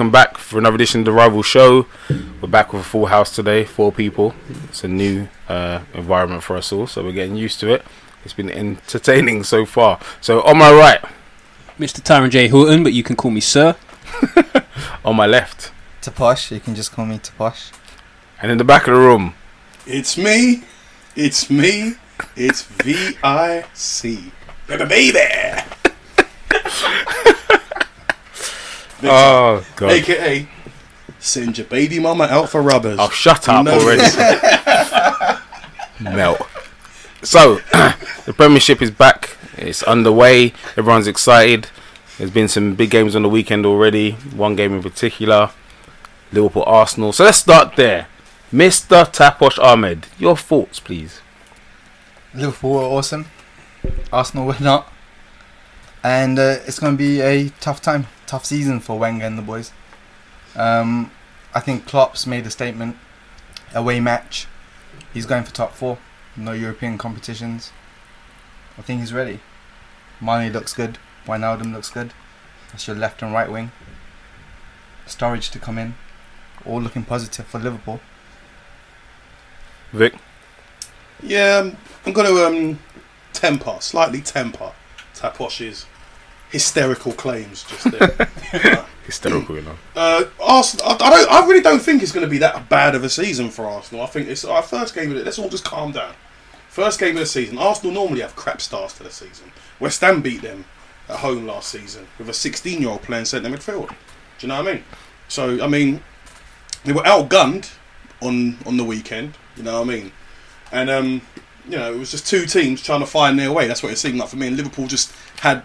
welcome back for another edition of the Rival Show. We're back with a full house today, four people. It's a new uh, environment for us all, so we're getting used to it. It's been entertaining so far. So on my right, Mr. Tyrone J. Horton, but you can call me Sir. on my left, Taposh, you can just call me Taposh. and in the back of the room, It's me. It's me. It's V I C. Baby, baby. Victor, oh god, AKA, send your baby mama out for rubbers. oh shut up No. already. Melt. So the Premiership is back. It's underway. Everyone's excited. There's been some big games on the weekend already. One game in particular, Liverpool Arsenal. So let's start there. Mr. Taposh Ahmed, your thoughts, please. Liverpool were awesome. Arsenal were not. And uh, it's going to be a tough time, tough season for Wenger and the boys. Um, I think Klopp's made a statement. Away match. He's going for top four. No European competitions. I think he's ready. Mane looks good. Wijnaldum looks good. That's your left and right wing. Sturridge to come in. All looking positive for Liverpool. Vic. Yeah, I'm going to um, temper, slightly temper Taposh's hysterical claims just there. Hysterical, you know. Uh, Arsenal. I, I don't. I really don't think it's going to be that bad of a season for Arsenal. I think it's our first game of it. Let's all just calm down. First game of the season. Arsenal normally have crap starts to the season. West Ham beat them at home last season with a 16-year-old playing centre midfield. Do you know what I mean? So I mean, they were outgunned on on the weekend. You know what I mean? And um, you know, it was just two teams trying to find their way. That's what it seemed like for me. And Liverpool just had,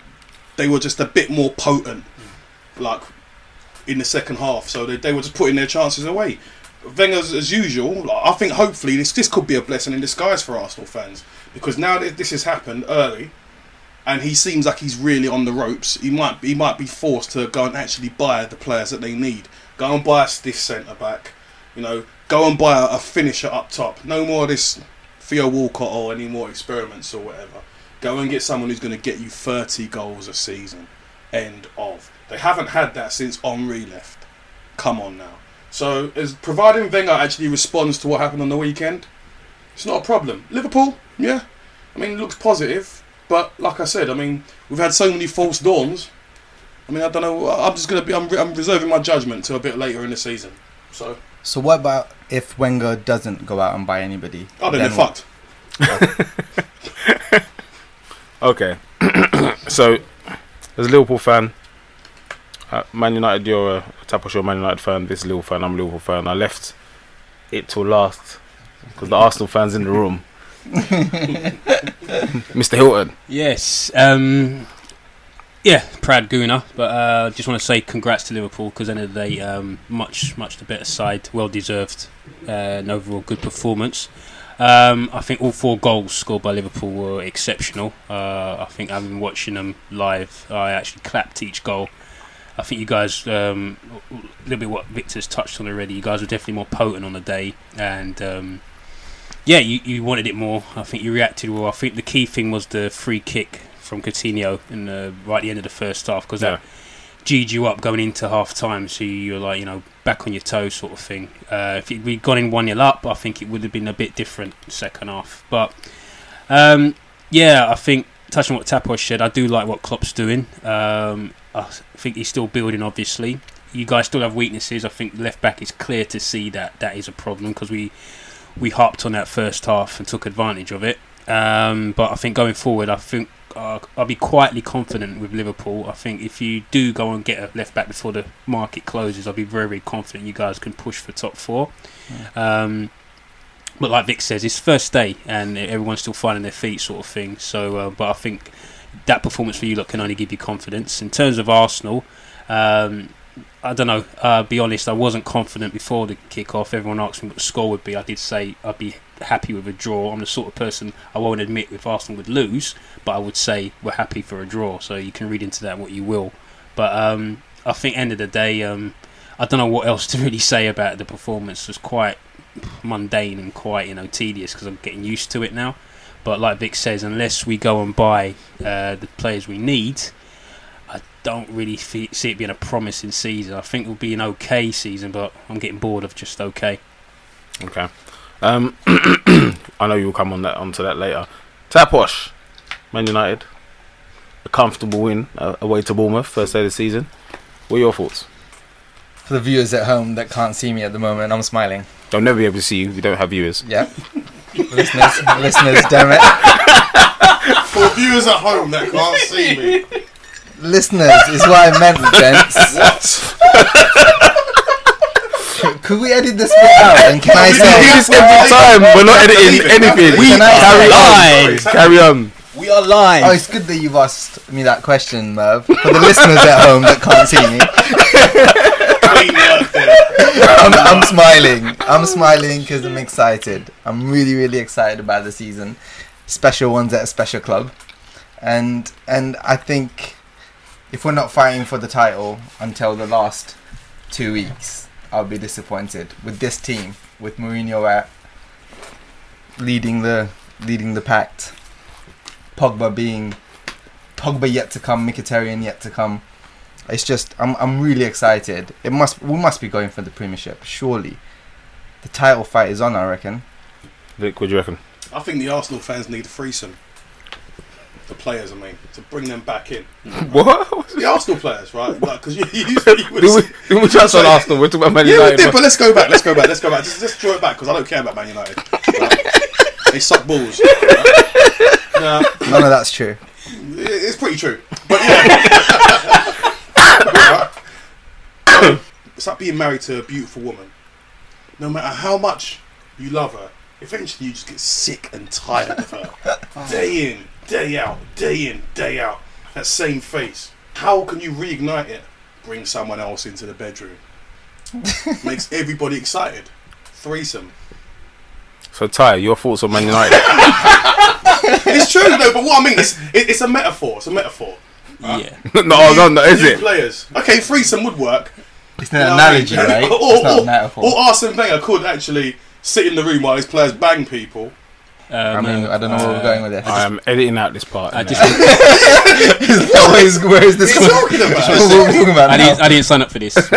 they were just a bit more potent, like in the second half. So they, they were just putting their chances away. Wenger, as, usual, like, I think hopefully this this could be a blessing in disguise for Arsenal fans because now that this has happened early, and he seems like he's really on the ropes. He might he might be forced to go and actually buy the players that they need. Go and buy a stiff centre back. You know, go and buy a, a finisher up top. No more of this Theo Walcott or any more experiments or whatever. Go and get someone who's going to get you 30 goals a season. End of. They haven't had that since Henry left. Come on now. So, as providing Wenger actually responds to what happened on the weekend, it's not a problem. Liverpool, yeah, I mean, it looks positive, but like I said, I mean, we've had so many false dawns. I mean, I don't know. I'm just gonna be. I'm, I'm reserving my judgment till a bit later in the season. So, So what about if Wenger doesn't go out and buy anybody? oh, then they're fucked. Okay. so, as a Liverpool fan, uh, Man United, you're a Taposh, you're a Man United fan. This is a Liverpool fan. I'm a Liverpool fan. I left it till last because the Arsenal fans in the room. Mr. Hilton. Yes. Um, yeah, proud Gooner, but uh, just want to say congrats to Liverpool because end of the day, um, much much the better side, well deserved, uh, an overall good performance. Um, I think all four goals scored by Liverpool were exceptional. Uh, I think having watching them live, I actually clapped each goal. I think you guys, um, a little bit what Victor's touched on already. You guys were definitely more potent on the day, and um, yeah, you, you wanted it more. I think you reacted well. I think the key thing was the free kick from Coutinho in the right at the end of the first half because Yeah. that G'd you up going into half time, so you're like you know back on your toes sort of thing. Uh, if we'd gone in one 0 up, I think it would have been a bit different second half. But um, yeah, I think touching what Taposh said, I do like what Klopp's doing. Um, I think he's still building. Obviously, you guys still have weaknesses. I think left back is clear to see that that is a problem because we we harped on that first half and took advantage of it. Um, but I think going forward, I think uh, I'll be quietly confident with Liverpool. I think if you do go and get a left back before the market closes, I'll be very, very confident you guys can push for top four. Um, but like Vic says, it's first day and everyone's still finding their feet, sort of thing. So, uh, but I think that performance for you lot can only give you confidence. In terms of Arsenal, um, I don't know. Uh, be honest, I wasn't confident before the kick-off. Everyone asked me what the score would be. I did say I'd be happy with a draw. I'm the sort of person I won't admit if Arsenal would lose, but I would say we're happy for a draw. So you can read into that what you will. But um, I think end of the day, um, I don't know what else to really say about the performance. It was quite mundane and quite you know tedious because I'm getting used to it now. But like Vic says, unless we go and buy uh, the players we need, I don't really see it being a promising season. I think it'll be an okay season, but I'm getting bored of just okay. Okay. Um, I know you'll come on that onto that later. Taposh, Man United, a comfortable win uh, away to Bournemouth first day of the season. What are your thoughts? For the viewers at home that can't see me at the moment, I'm smiling. They'll never be able to see you. We don't have viewers. Yeah. listeners, listeners, damn it. For viewers at home that can't see me, Listeners is what I meant, gents. what? Could we edit this out? And can I We do this every time. We're not editing anything. We carry on. Carry on. We are live. oh, it's good that you've asked me that question, Merv. For the listeners at home that can't see me. I'm, I'm smiling. I'm smiling because I'm excited. I'm really, really excited about the season. Special ones at a special club, and and I think if we're not fighting for the title until the last two weeks, I'll be disappointed with this team with Mourinho at leading the leading the pact. Pogba being Pogba yet to come, Mkhitaryan yet to come. It's just I'm I'm really excited. It must we must be going for the Premiership surely. The title fight is on, I reckon. Vic, what do you reckon? I think the Arsenal fans need a threesome. The players, I mean, to bring them back in. What? The Arsenal players, right? Because you, you, you would Do we, do we just on Arsenal? We're talking about Man United. Yeah, we did, but let's go back. Let's go back. Let's go back. Just, just draw it back because I don't care about Man United. Right? they suck balls. Right? Now, None of that's true. it- it's pretty true. But yeah. Right? It's like being married to a beautiful woman. No matter how much you love her, eventually you just get sick and tired of her. Day in, day out, day in, day out. That same face. How can you reignite it? Bring someone else into the bedroom. Makes everybody excited. Threesome. So, Ty, your thoughts on Man United? It's true, though, but what I mean is, it, it's a metaphor. It's a metaphor. Yeah. no, no, no, is it? Players. Okay, threesome would work. It's an You know what I mean? analogy, right? or, it's not or, a metaphor. or Arsene Wenger could actually sit in the room while his players bang people. I Um, mean, I don't know where we're going with this. I am editing out this part. I just where is, where is this What are coming talking about? What are we talking about I didn't, I didn't sign up for this.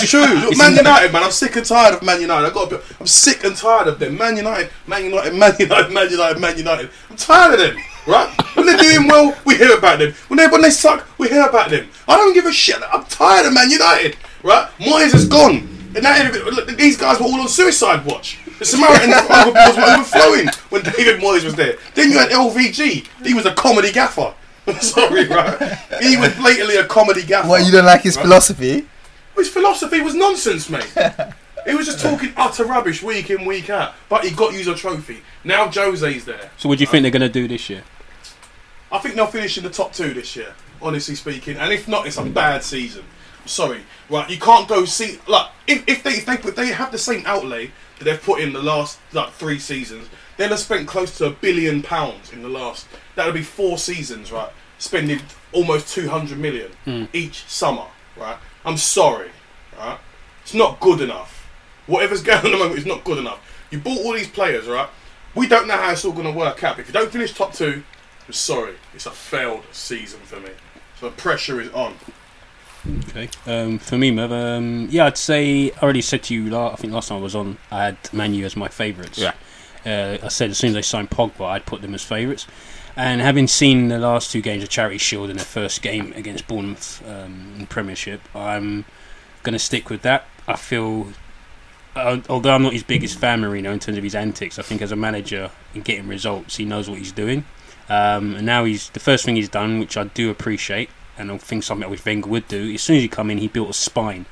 It's true. Look, Man United, man. I'm sick and tired of Man United. I got. Be, I'm sick and tired of them. Man United, Man United, Man United, Man United, Man United. I'm tired of them. Right? When they're doing well, we hear about them. When they when they suck, we hear about them. I don't give a shit. I'm tired of Man United. Right? Moyes is gone. And now look, these guys were all on suicide watch. The Samaritan overboards were overflowing when David Moyes was there. Then you had LVG. He was a comedy gaffer. I'm sorry, right? He was blatantly a comedy gaffer. What, you don't like his philosophy? His philosophy was nonsense, mate. he was just talking utter rubbish week in, week out. But he got you a trophy. Now Jose's there. so, what do you think they're going to do this year? I think they'll finish in the top two this year, honestly speaking. And if not, it's a bad season. I'm sorry, right? You can't go see like if, if they if they put they have the same outlay that they've put in the last like three seasons, they'll have spent close to a billion pounds in the last. That'll be four seasons, right? Spending almost two hundred million hmm. each summer, right? I'm sorry, right? It's not good enough. Whatever's going on at the moment is not good enough. You bought all these players, right? We don't know how it's all going to work out. If you don't finish top two, I'm sorry, it's a failed season for me. So the pressure is on. Okay. Um, for me, Merv, um, yeah, I'd say I already said to you. I think last time I was on, I had Manu as my favourites. Yeah. Uh, I said as soon as they signed Pogba, I'd put them as favourites. And having seen the last two games of Charity Shield and their first game against Bournemouth um, in Premiership, I'm going to stick with that. I feel, uh, although I'm not his biggest fan, Mourinho, in terms of his antics, I think as a manager in getting results, he knows what he's doing. Um, and now he's the first thing he's done, which I do appreciate, and I think something which Wenger would do. As soon as he come in, he built a spine.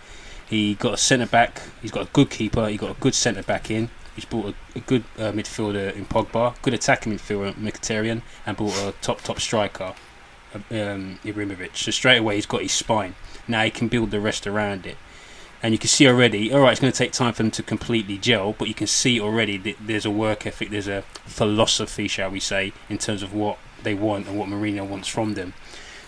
He got a centre back. He's got a good keeper. He got a good centre back in. He's brought a, a good uh, midfielder in Pogba, good attacking midfielder Mkhitaryan, and brought a top top striker, uh, um. So straight away he's got his spine. Now he can build the rest around it. And you can see already, all right, it's going to take time for them to completely gel, but you can see already that there's a work ethic, there's a philosophy, shall we say, in terms of what they want and what Mourinho wants from them.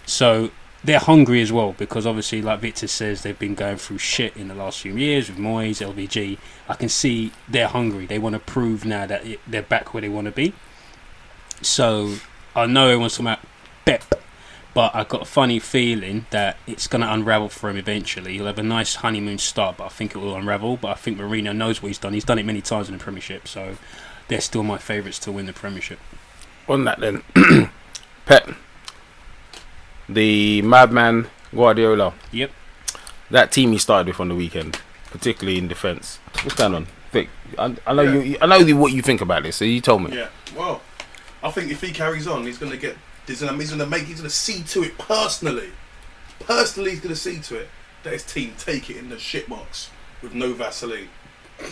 So they're hungry as well because obviously, like Victor says, they've been going through shit in the last few years with Moyes, LVG. I can see they're hungry. They want to prove now that it, they're back where they want to be. So I know everyone's talking about Pep, But I've got a funny feeling that it's going to unravel for him eventually. He'll have a nice honeymoon start, but I think it will unravel. But I think Mourinho knows what he's done. He's done it many times in the Premiership, so they're still my favourites to win the Premiership. On that then, Pep, the madman Guardiola. Yep. That team he started with on the weekend, particularly in defence. What's going on, Vic? I, I know Yeah. you. I know you, what you think about this. So you told me. Yeah. Well, I think if he carries on, he's going to get. He's going to. He's going to make. He's going to see to it personally. Personally, he's going to see to it that his team take it in the shitbox with no Vaseline. I'm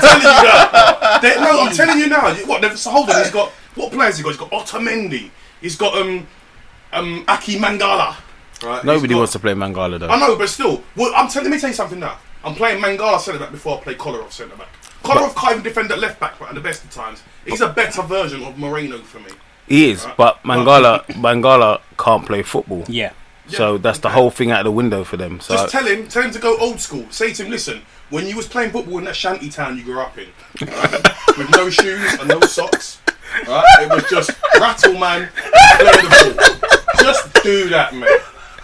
telling you now. They- no, I'm telling you now. You- What? So hold on. He's got what players? He got? He's got Otamendi. He's got um um Aki Mangala. Right. Nobody wants to play Mangala though. I know, but still, well, I'm telling. Let me tell you something now. I'm playing Mangala centre back before I play Kolarov centre back. Kolarov can't even defend at left back, but at the best of times, he's a better version of Moreno for me. He is, but Mangala, Mangala can't play football. Yeah. So Yeah, that's the whole thing out of the window for them. So Just tell him, tell him to go old school. Say to him, listen, when you was playing football in that shanty town you grew up in, right, with no shoes and no socks, right, it was just rattle man, play the ball. Just do that, man.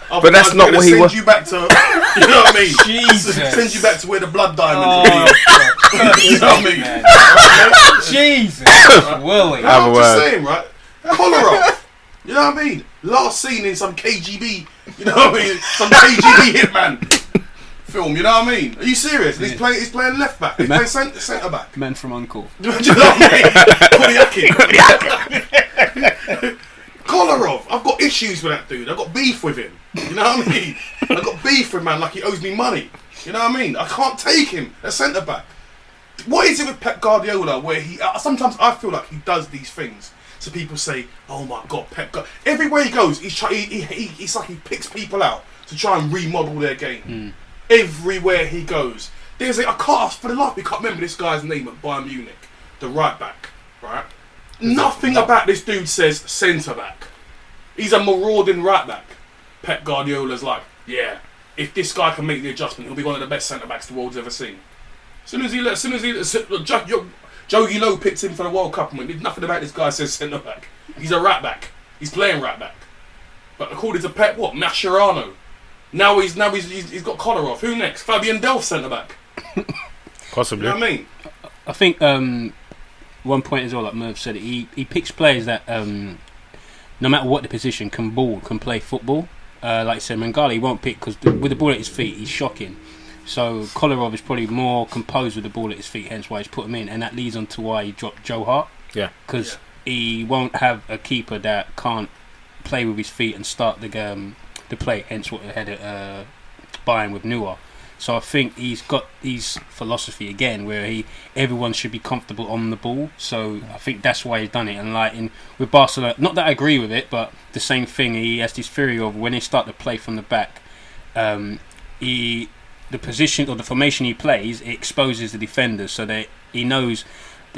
But that's Otherwise, not what he send you back to. You know what I mean? Jesus. Send you back to where the blood diamonds Oh, are. you know what I mean? Jesus, Willie. Have a I'm word. just saying, right? Kolarov. You know what I mean? Last seen in some KGB, you know what I mean? Some KGB hitman film. You know what I mean? Are you serious? He's playing. He's playing left back. He's playing centre, centre back. Man from Uncle. Do you know what I mean? Kolarov. I've got issues with that dude. I've got beef with him. You know what I mean? I've got beef with man like he owes me money. You know what I mean? I can't take him at centre back. What is it with Pep Guardiola where he uh, sometimes I feel like he does these things so people say, "Oh my God, Pep." Gu-" Everywhere he goes, he's try, he, he, he, it's like he picks people out to try and remodel their game. Everywhere he goes, there's a I can't for the life we can't remember this guy's name at Bayern Munich, the right back, right? Nothing about this dude says centre back. He's a marauding right back. Pep Guardiola's like, yeah, if this guy can make the adjustment, he'll be one of the best centre backs the world's ever seen. As soon as he, as soon as he, as soon- look, Jo- Jo- Jogi Low picked him for the World Cup and went, nothing about this guy says centre back. He's a right back. He's playing right back. But according to Pep, what Mascherano? Now he's now he's, he's, he's got Kolarov. Who next? Fabian Delph centre back. You possibly. know what I mean? I think um, one point as well, like Merv said, he he picks players that um, no matter what the position can ball, can play football. Uh, like I said, Mangala he won't pick because with the ball at his feet, he's shocking. So Kolarov is probably more composed with the ball at his feet, hence why he's put him in, and that leads on to why he dropped Joe Hart Yeah. because he won't have a keeper that can't play with his feet and start the um, the play. Hence what had uh, Bayern with Neuer. So I think he's got his philosophy again, where he everyone should be comfortable on the ball. So I think that's why he's done it. And like in with Barcelona, not that I agree with it, but the same thing. He has this theory of when they start to play from the back, um, he the position or the formation he plays it exposes the defenders, so that he knows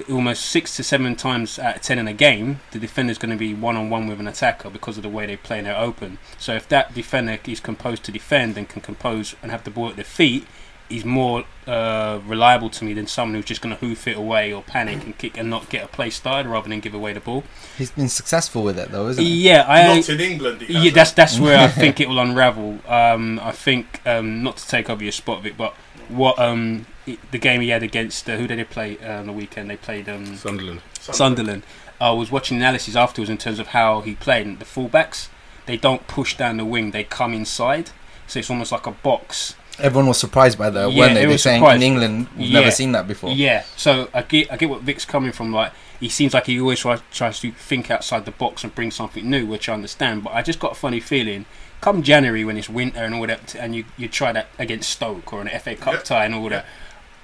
almost six to seven times out of ten in a game, the defender's going to be one on one with an attacker because of the way they play and they're open. So if that defender is composed to defend and can compose and have the ball at their feet, he's more uh, reliable to me than someone who's just going to hoof it away or panic and kick and not get a play started rather than give away the ball. He's been successful with it though, isn't he? Yeah, I. Not in England. He Yeah, that's that's where I think it will unravel. Um, I think um, not to take over your spot, Vic, but what um, i- the game he had against uh, who did they play uh, on the weekend? They played um, Sunderland. Sunderland. I was watching analysis afterwards in terms of how he played. And the fullbacks they don't push down the wing; they come inside. So it's almost like a box. Everyone was surprised by that, Yeah, weren't they? they They're were saying surprised. in England we've Yeah. never seen that before. Yeah. So I get I get what Vic's coming from. Like he seems like he always tries, tries to think outside the box and bring something new, which I understand. But I just got a funny feeling. Come January when it's winter and all that, and you, you try that against Stoke or an FA Cup Yeah. tie and all that.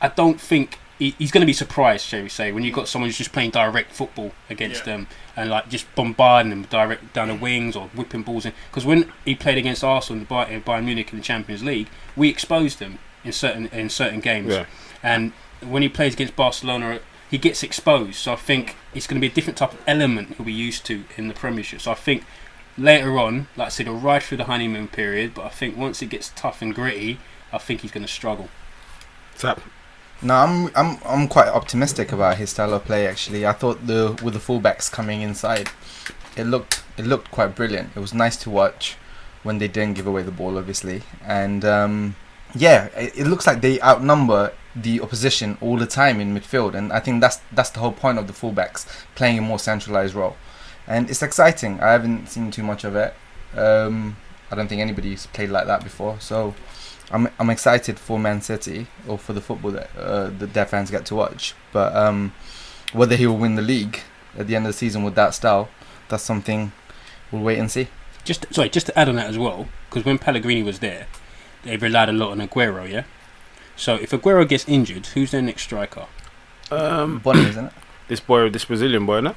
I don't think he, he's going to be surprised, shall we say, when you've got someone who's just playing direct football against Yeah. them and like just bombarding them direct down the wings or whipping balls in. Because when he played against Arsenal and Bayern, Bayern Munich in the Champions League, we exposed them in certain in certain games. Yeah. And when he plays against Barcelona, he gets exposed. So I think it's going to be a different type of element he'll be used to in the Premiership. So I think later on, like I said, he'll ride through the honeymoon period. But I think once it gets tough and gritty, I think he's going to struggle. Tap. No, I'm I'm I'm quite optimistic about his style of play. Actually, I thought the with the fullbacks coming inside, it looked it looked quite brilliant. It was nice to watch when they didn't give away the ball, obviously, and um, yeah, it, it looks like they outnumber the opposition all the time in midfield, and I think that's that's the whole point of the fullbacks playing a more centralized role, and it's exciting. I haven't seen too much of it. Um, I don't think anybody's played like that before, so I'm I'm excited for Man City or for the football that uh, that their fans get to watch. But um, whether he will win the league at the end of the season with that style, that's something we'll wait and see. Just sorry, just to add on that as well, because when Pellegrini was there, they relied a lot on Aguero. Yeah. So if Aguero gets injured, who's their next striker? Um, Bony, isn't it? this boy, this Brazilian boy, no?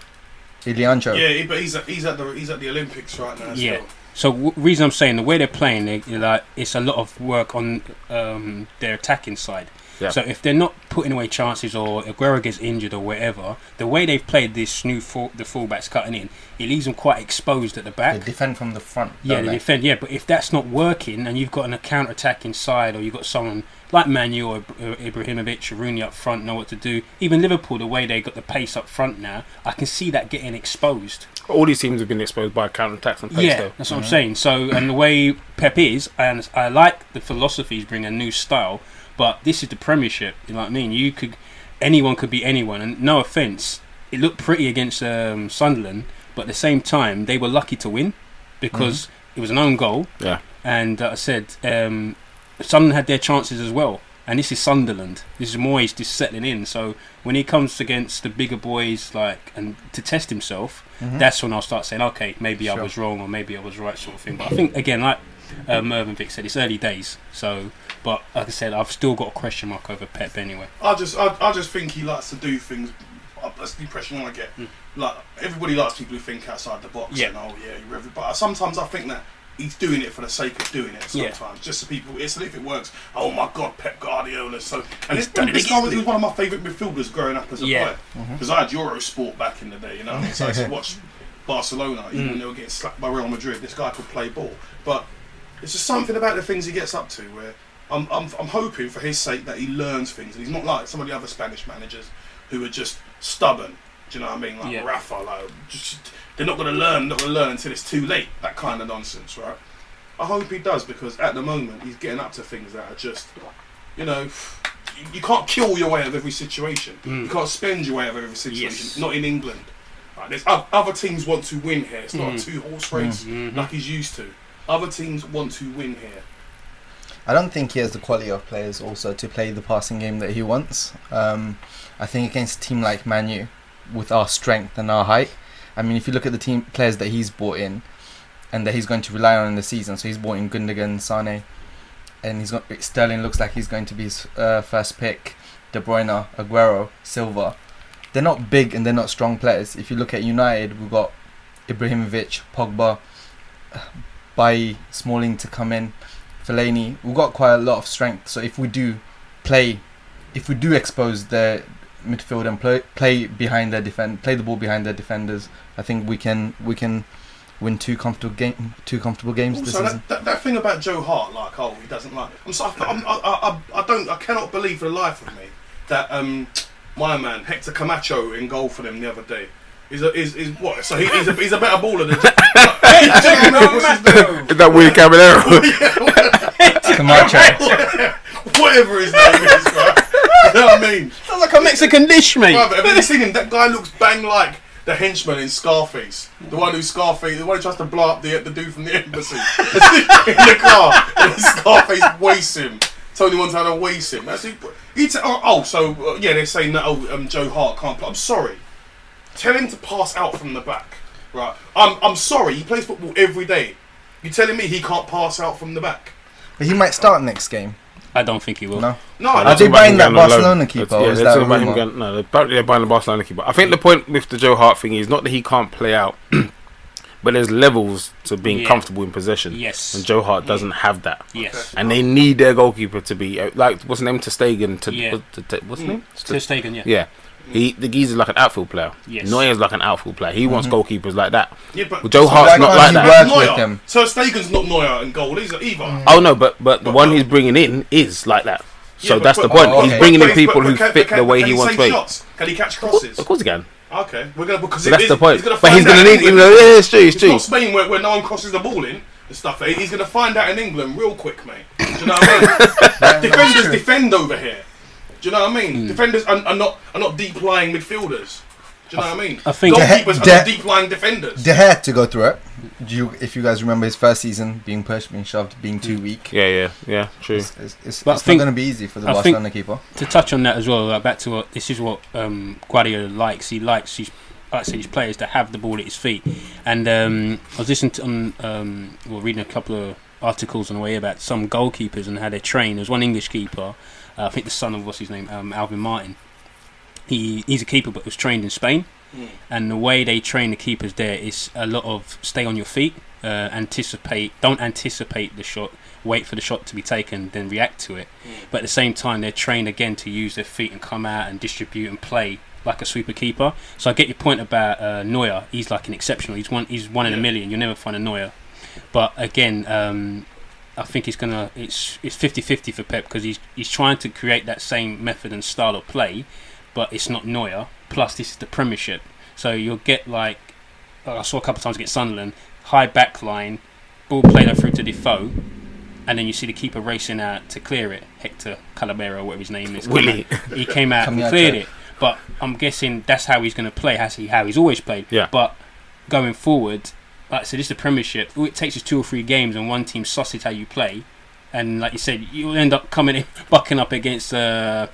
Iheanacho. Yeah, but he's at, he's at the he's at the Olympics right now. Yeah. still. So w- reason I'm saying the way they're playing, they, you know, like it's a lot of work on um, their attacking side. Yeah. So if they're not putting away chances or Aguero gets injured or whatever, the way they've played this new full, the fullbacks cutting in, it leaves them quite exposed at the back. They defend from the front. Yeah, don't they they? defend. Yeah, but if that's not working and you've got an counter-attacking side, or you've got someone like Manu or Ibra- Ibrahimovic or Rooney up front know what to do. Even Liverpool, the way they got the pace up front now, I can see that getting exposed. All these teams have been exposed by counter attacks and pace, yeah, though. that's what I'm saying. So, and the way Pep is, and I like the philosophies bring a new style, but this is the Premiership. You know what I mean? You could, anyone could be anyone, and no offense, it looked pretty against um, Sunderland, but at the same time, they were lucky to win because it was an own goal. Yeah. and uh, I said um, Sunderland had their chances as well. And this is Sunderland. This is Moyes just settling in. So when he comes against the bigger boys, like and to test himself, Mhm. that's when I'll start saying, okay, maybe I was wrong or maybe I was right, sort of thing. But I think again, like uh, Mervyn Vic said, it's early days. So, but like I said, I've still got a question mark over Pep anyway. I just I, I just think he likes to do things. uh, That's the impression I get. Mm. Like everybody likes people who think outside the box. Yeah. And oh yeah, you're every, but sometimes I think that he's doing it for the sake of doing it. Yeah. Sometimes just so people. It's if it works. Oh my God, Pep Guardiola. So and He's it's, done it this guy was, he was one of my favourite midfielders growing up as a Yeah. player because I had Eurosport back in the day. You know, so I used to watch Barcelona even Mm. when they were getting slapped by Real Madrid. This guy could play ball, but it's just something about the things he gets up to where I'm, I'm, I'm hoping for his sake that he learns things and he's not like some of the other Spanish managers who are just stubborn. Do you know what I mean? Like Yeah. Rafa, like just, they're not going to learn, not going to learn until it's too late. That kind of nonsense, right? I hope he does because at the moment he's getting up to things that are just, you know, you, you can't kill your way out of every situation. Mm. You can't spend your way out of every situation. Yes. Not in England. Right, there's other teams want to win here. It's not Mm. a two horse race Mhm. like he's used to. Other teams want to win here. I don't think he has the quality of players also to play the passing game that he wants. Um, I think against a team like Manu, with our strength and our height, I mean, if you look at the team players that he's brought in, and that he's going to rely on in the season, so he's brought in Gundogan, Sane, and he's got Sterling looks like he's going to be his uh, first pick. De Bruyne, Aguero, Silva. They're not big and they're not strong players. If you look at United, we've got Ibrahimovic, Pogba, by Smalling to come in. Fellaini, we've got quite a lot of strength. So if we do play, if we do expose their midfield and play play behind their defend, play the ball behind their defenders, I think we can we can win two comfortable game two comfortable games this Also, season. that, that, that thing about Joe Hart, like, oh, he doesn't like. I'm so, I'm, I, I, I, I don't, I cannot believe for the life of me that um, my man Hector Camacho in goal for them the other day. Is a, is is what? So he, he's a he's a better baller than. What's his? Is that Willie Caballero? Camacho. Whatever his name is, right? You know what I mean? Sounds like a Mexican dish, mate. Brother, have you seen him? That guy looks bang like the henchman in Scarface. The one who Scarface, the one who tries to blow up the the dude from the embassy in the car. And Scarface wastes him. Tony Montana wastes him. That's he. he t- oh, oh, so uh, yeah, they're saying that oh, um, Joe Hart can't play. I'm sorry. Tell him to pass out from the back. Right. I'm I'm sorry. He plays football every day. You telling me he can't pass out from the back? But he might start next game. I don't think he will. No, No, Are they buying that going on loan. Barcelona keeper, Yeah, they're talking about him going, no, they're apparently they're buying the Barcelona keeper. I think the point with the Joe Hart thing is not that he can't play out, but there's levels to being Yeah. comfortable in possession. Yes. And Joe Hart doesn't have that. Yes. And they need their goalkeeper to be uh, like what's his name ter Stegen to, Yeah. to, to what's his Mm. name? Ter Stegen, yeah. Yeah. He the geezer's like an outfield player. Yes. Neuer's like an outfield player. He wants mm-hmm. goalkeepers like that. Yeah, but Well, Joe Hart's why not can't like he that. work with Neuer. him? So Stegen's not Neuer in goal either. either. Oh no, but but the one he's bringing in is like that. So Yeah, but- that's the but- point. oh, he's bringing But- in people but- who but can- fit can- the way can he wants to save play. shots? Can he catch Of course, crosses? of course he can. Okay, we're gonna because So that's it- the point. He's gonna but he's gonna need. in You know, England. yeah, it's true. It's It's true. not Spain where, where no one crosses the ball in and stuff. He's gonna find out in England real quick, mate. Do you know what I mean? Defenders defend over here. Do you know what I mean? Hmm. Defenders are, are not are not deep lying midfielders. Do you know what I mean? I think- goalkeepers De- are not deep lying defenders. De Gea to go through it. Do you, if you guys remember his first season, being pushed, being shoved, being too weak. Yeah, yeah, yeah. True. It's, it's, it's, But it's think- not going to be easy for the I Barcelona keeper. to touch on that as well, like back to what this is what um, Guardiola likes. He likes his, like his players to have the ball at his feet. And um, I was listening to um, um, well, reading a couple of articles on the way about some goalkeepers and how they're trained. There's one English keeper, I think the son of what's his name, um, Alvin Martin. He he's a keeper, but was trained in Spain. Mm. And the way they train the keepers there is a lot of stay on your feet, uh, anticipate, don't anticipate the shot, wait for the shot to be taken, then react to it. But at the same time, they're trained again to use their feet and come out and distribute and play like a sweeper keeper. So I get your point about uh, Neuer. He's like an exceptional. He's one. He's one in a million. You'll never find a Neuer. But again, um, I think it's gonna. It's it's 50-50 for Pep because he's he's trying to create that same method and style of play, but it's not Neuer. Plus, this is the Premiership, so you'll get like I saw a couple of times against Sunderland, high back line, ball played through to Defoe, and then you see the keeper racing out to clear it. Hector Calabero, whatever his name is, Willie. he came out and cleared it. But I'm guessing that's how he's going to play. Has he how he's always played? Yeah. But going forward, like I said, it's the Premiership. All it takes is two or three games and one team sausage how you play, and like you said, you'll end up coming in bucking up against uh,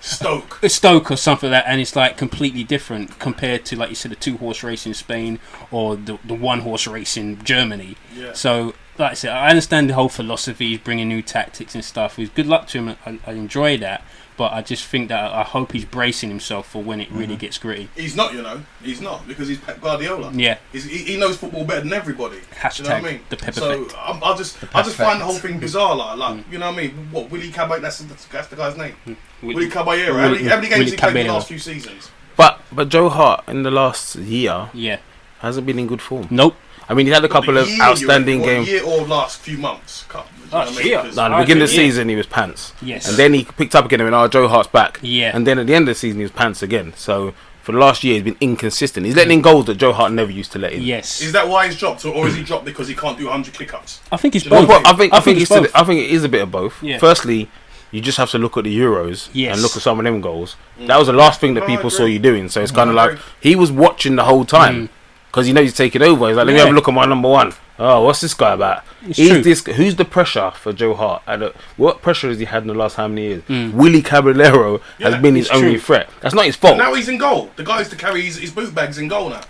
Stoke. a Stoke or something like that, and it's like completely different compared to like you said, the two horse race in Spain or the the one horse race in Germany. Yeah. So, like I said, I understand the whole philosophy, bringing new tactics and stuff. It was good luck to him. I, I enjoy that, but I just think that I hope he's bracing himself for when it really gets gritty. He's not, you know. He's not because he's Pep Guardiola. Yeah, He's, he, he knows football better than everybody. hashtag you know what I mean? the Pep So effect. I'm, I just, The I just find the whole thing bizarre. Like, like Mm. you know what I mean? What Willie Caballero? That's, that's that's the guy's name. Willie- Willie Caballero. How Willie- many, how many games Willie has he played in the last few seasons? But but Joe Hart in the last year Yeah. hasn't been in good form. Nope. I mean, he had a couple of year, outstanding? What, games. Year or last few months? Couple, you know Last what I mean? year. 'Cause- No, the beginning of the season he was pants, Yes. and then he picked up again and went, "Oh, Joe Hart's back." yeah. And then at the end of the season he was pants again. So for the last year he's been inconsistent. He's letting in goals that Joe Hart never used to let in. yes. Is that why he's dropped, or, or is he dropped because he can't do 100 kick ups? I think it's Do you know both. Well, I think I, think, it's it's both. I think it is a bit of both. Yeah. Firstly, you just have to look at the Euros Yes. and look at some of them goals. That was the last thing that people saw you doing. So it's kind of like he was watching the whole time Mm. Because he knows he's taking over. He's like, let me have a look at my number one. Oh, what's this guy about? It's Is true. this who's the pressure for Joe Hart? And uh, what pressure has he had in the last how many years? Mm. Willie Caballero has been his it's only threat. That's not his fault. Now he's in goal. The guy's to carry his, his boot bags in goal now.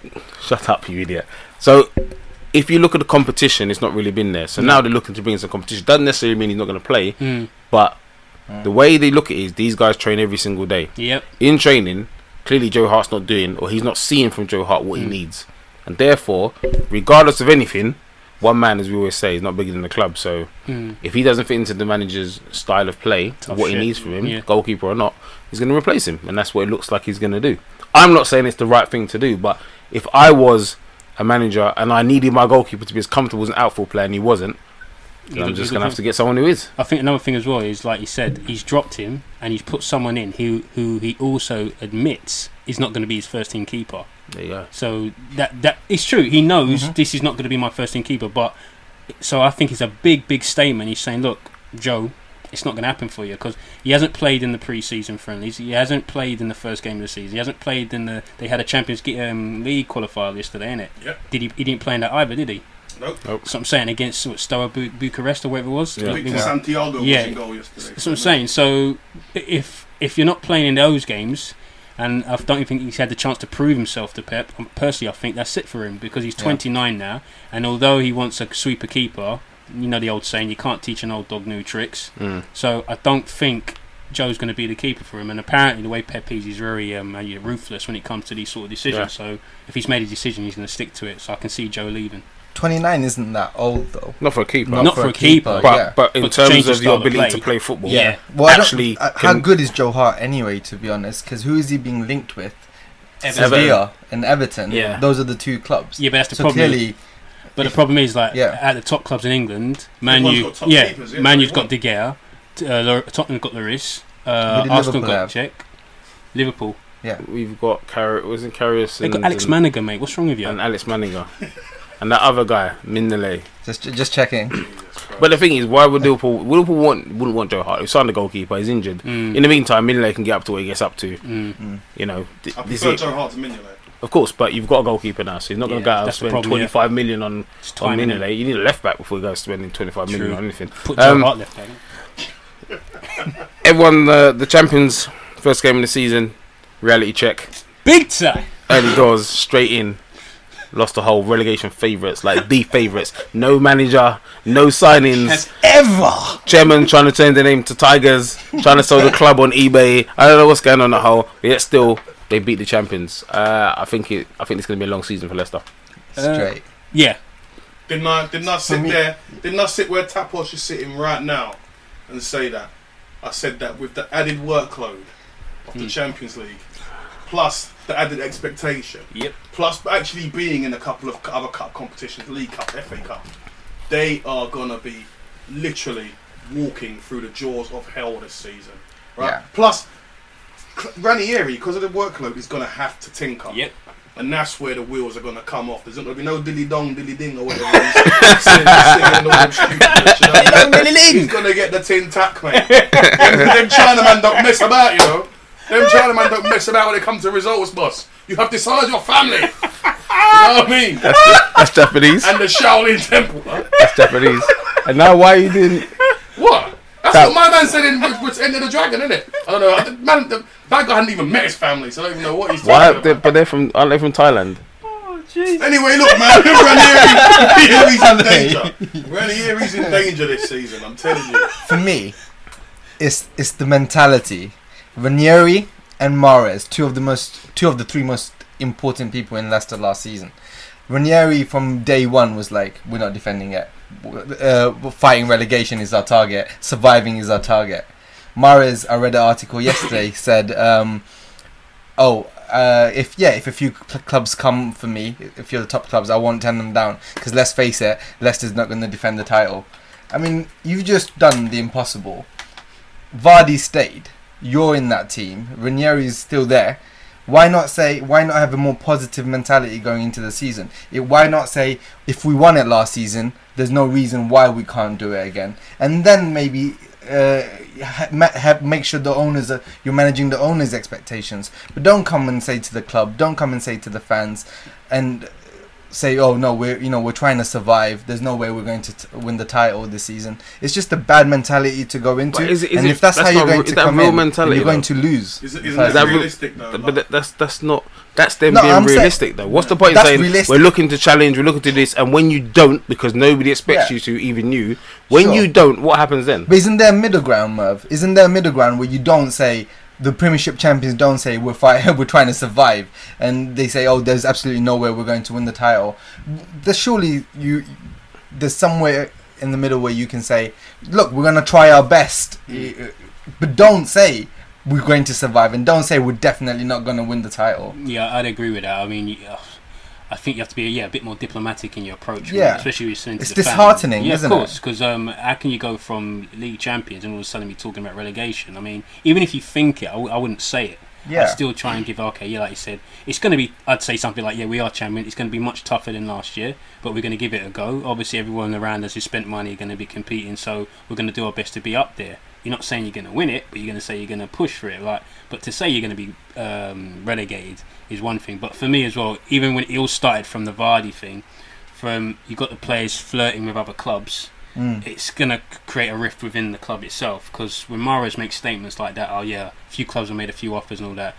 Shut up, you idiot. So, if you look at the competition, it's not really been there. So now they're looking to bring in some competition. Doesn't necessarily mean he's not going to play, Mm. but the way they look at it is these guys train every single day. Yep. In training, clearly Joe Hart's not doing, or he's not seeing from Joe Hart what he Mm. needs. And therefore, regardless of anything, one man, as we always say, is not bigger than the club. So, Mm. if he doesn't fit into the manager's style of play, Tough what shit. he needs from him, Yeah. goalkeeper or not, he's going to replace him, and that's what it looks like he's going to do. I'm not saying it's the right thing to do, but if I was a manager and I needed my goalkeeper to be as comfortable as an outfield player and he wasn't, then I'm just going to have to get someone who is. I think another thing as well is like you said, he's dropped him and he's put someone in who who he also admits is not going to be his first team keeper. There you go. So that that it's true. He knows Mhm. this is not going to be my first team keeper, but so I think it's a big big statement. He's saying, look, Joe. It's not going to happen for you because he hasn't played in the pre-season friendlies. He hasn't played in the first game of the season. He hasn't played in the. They had a Champions um, League qualifier yesterday, innit? Yep. Did he? He didn't play in that either, did he? Nope. nope. So I'm saying against what, Steaua Bu- Bucharest or whatever it was. Yeah. Victor was- Santiago Yeah. was in goal yesterday. that's what I'm saying. So if if you're not playing in those games, and I don't even think he's had the chance to prove himself to Pep, um, personally, I think that's it for him because he's Yeah. 29 now, and although he wants a sweeper keeper, you know the old saying, you can't teach an old dog new tricks. Mm. So I don't think Joe's going to be the keeper for him. And apparently, the way Pep is, he's very um, uh, ruthless when it comes to these sort of decisions. Yeah. So if he's made a decision, he's going to stick to it. So I can see Joe leaving. 29 isn't that old though. Not for a keeper. Not for a keeper, but, yeah. but in But terms change the of your ability play. to play football, Yeah. Well, Actually, uh, how can- good is Joe Hart anyway? To be honest, because who is he being linked with? Everton. Sevilla and Everton. Yeah. those are the two clubs. Yeah, but that's the so problem. clearly, But the problem is, like, Yeah. at the top clubs in England, Man Everyone's U, got top yeah, keepers, yeah, Man they U's got want. De Gea, uh, Tottenham got Lloris, uh, Arsenal Liverpool got have? Cech, Liverpool. Yeah. We've got Car- wasn't Karius They and, got Alex and, Manninger, mate. What's wrong with you? and Alex Manninger. and that other guy, Mignolet. Just just checking. But the thing is, why would Liverpool Liverpool want wouldn't want Joe Hart? He signed the goalkeeper, he's injured. Mm, In the meantime, Mignolet can get up to where he gets up to. mm. You know, th- I prefer Joe Hart to Mignolet. of course, but you've got a goalkeeper now, so he's not going Yeah, to go out and spend problem, twenty yeah. five million on on time. You need a left back before you go spending twenty five million True. on anything. Put Joe Um, Hart left back. Everyone, uh, the champions, first game of the season, reality check, Big time. early doors, straight in. Lost the Hull relegation favourites, like the favourites. No manager, no signings. As ever. Chairman trying to change the name to Tigers, trying to sell the club on eBay. I don't know what's going on at Hull, but yet still they beat the champions. Uh, I think it. I think it's going to be a long season for Leicester. Uh, Straight. Yeah. Didn't I, didn't I sit me- there? Didn't I sit where Taposh is sitting right now and say that? I said that with the added workload of the Hmm. Champions League, plus the added expectation, Yep. plus actually being in a couple of other cup competitions, League Cup, FA Cup, they are gonna be literally walking through the jaws of hell this season, right? Yeah. Plus, Ranieri, because of the workload, is gonna have to tinker. Yep. And that's where the wheels are going to come off. There's not going to be no dilly dong, dilly ding, or whatever. He's singing, singing all stupid you know? He's going to get the tin tack, mate. them, them Chinaman don't mess about, you know. Them Chinaman don't mess about when it comes to results, boss. You have decided your family. You know what I mean? That's Japanese. And the Shaolin Temple. Huh? That's Japanese. And now why you didn't? What? That's That- what my man said in with, with Enter the Dragon, isn't it? I don't know. The Man, the, that guy hadn't even met his family, so I don't even know what he's Why? talking They, about. but they're from. Aren't they from Thailand? Oh jeez. Anyway, look, man, Ranieri, Ranieri's in danger. Ranieri's in danger this season. I'm telling you. For me, it's it's the mentality. Ranieri and Mahrez, two of the most, two of the three most important people in Leicester last season. Ranieri from day one was like, we're not defending it. Uh, fighting relegation is our target. Surviving is our target. Mahrez, I read an article yesterday, said, um, "Oh, uh, if yeah, if a few cl- clubs come for me, if you're the top clubs, I won't turn them down. Because let's face it, Leicester's not going to defend the title. I mean, you've just done the impossible. Vardy stayed. You're in that team. Ranieri Ranieri's still there. Why not say? Why not have a more positive mentality going into the season? It, why not say if we won it last season, there's no reason why we can't do it again, and then maybe uh, ha- have, make sure the owners are you're managing the owners' expectations. But don't come and say to the club, don't come and say to the fans, and say, oh no, we're you know we're trying to survive. There's no way we're going to t- win the title this season. It's just a bad mentality to go into. Is it- is and it- if that's, that's how you're going to come real in, mentality, you're going though? to lose. Is, If isn't that that realistic though? But that- that's that's not. That's them No, being I'm saying- realistic, though. What's the point in That's saying realistic. we're looking to challenge, we're looking to do this, and when you don't, because nobody expects Yeah. you to, even you, when Sure. you don't, what happens then? But isn't there a middle ground, Merv? Isn't there a middle ground where you don't say the Premiership champions don't say we're fight, we're trying to survive, and they say, oh, there's absolutely no way we're going to win the title. There's surely you. There's somewhere in the middle where you can say, look, we're going to try our best, Mm. but don't say we're going to survive, and don't say we're definitely not going to win the title. Yeah, I'd agree with that. I mean, uh, I think you have to be yeah a bit more diplomatic in your approach. Yeah. especially when you're saying to It's the disheartening, yeah, isn't it? of course, because um, how can you go from league champions and all of a sudden be talking about relegation? I mean, even if you think it, I, w- I wouldn't say it. Yeah. I'd still try and give okay, yeah, like you said, it's going to be. I'd say something like, yeah, we are champion. It's going to be much tougher than last year, but we're going to give it a go. Obviously, everyone around us who spent money are going to be competing, so we're going to do our best to be up there. You're not saying you're going to win it, but you're going to say you're going to push for it, right? But to say you're going to be um, relegated is one thing. But for me as well, even when it all started from the Vardy thing, from you got the players flirting with other clubs, Mm. it's gonna create a rift within the club itself. Because when Mahrez makes statements like that, oh yeah, a few clubs have made a few offers and all that.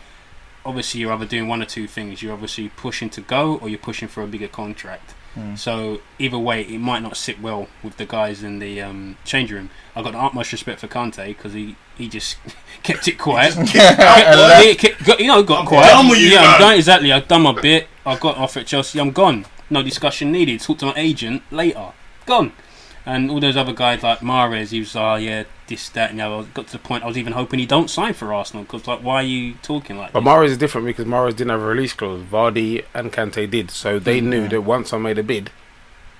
Obviously, you're either doing one or two things. You're obviously pushing to go, or you're pushing for a bigger contract. Mm. So either way, it might not sit well with the guys in the um, change room. I got the utmost respect for Kante because he, he just kept it quiet. He kept- got- you know, got I'm quiet. done with you, yeah. I'm done. Exactly. I've done my bit. I got off at Chelsea. I'm gone. No discussion needed. Talk to my agent later. Gone. And all those other guys like Mahrez, he was, oh yeah, this, that, and the other. Got to the point I was even hoping he don't sign for Arsenal because like, why are you talking like that? But this? Mahrez is different because Mahrez didn't have a release clause. Vardy and Kante did, so they Mm. knew that once I made a bid,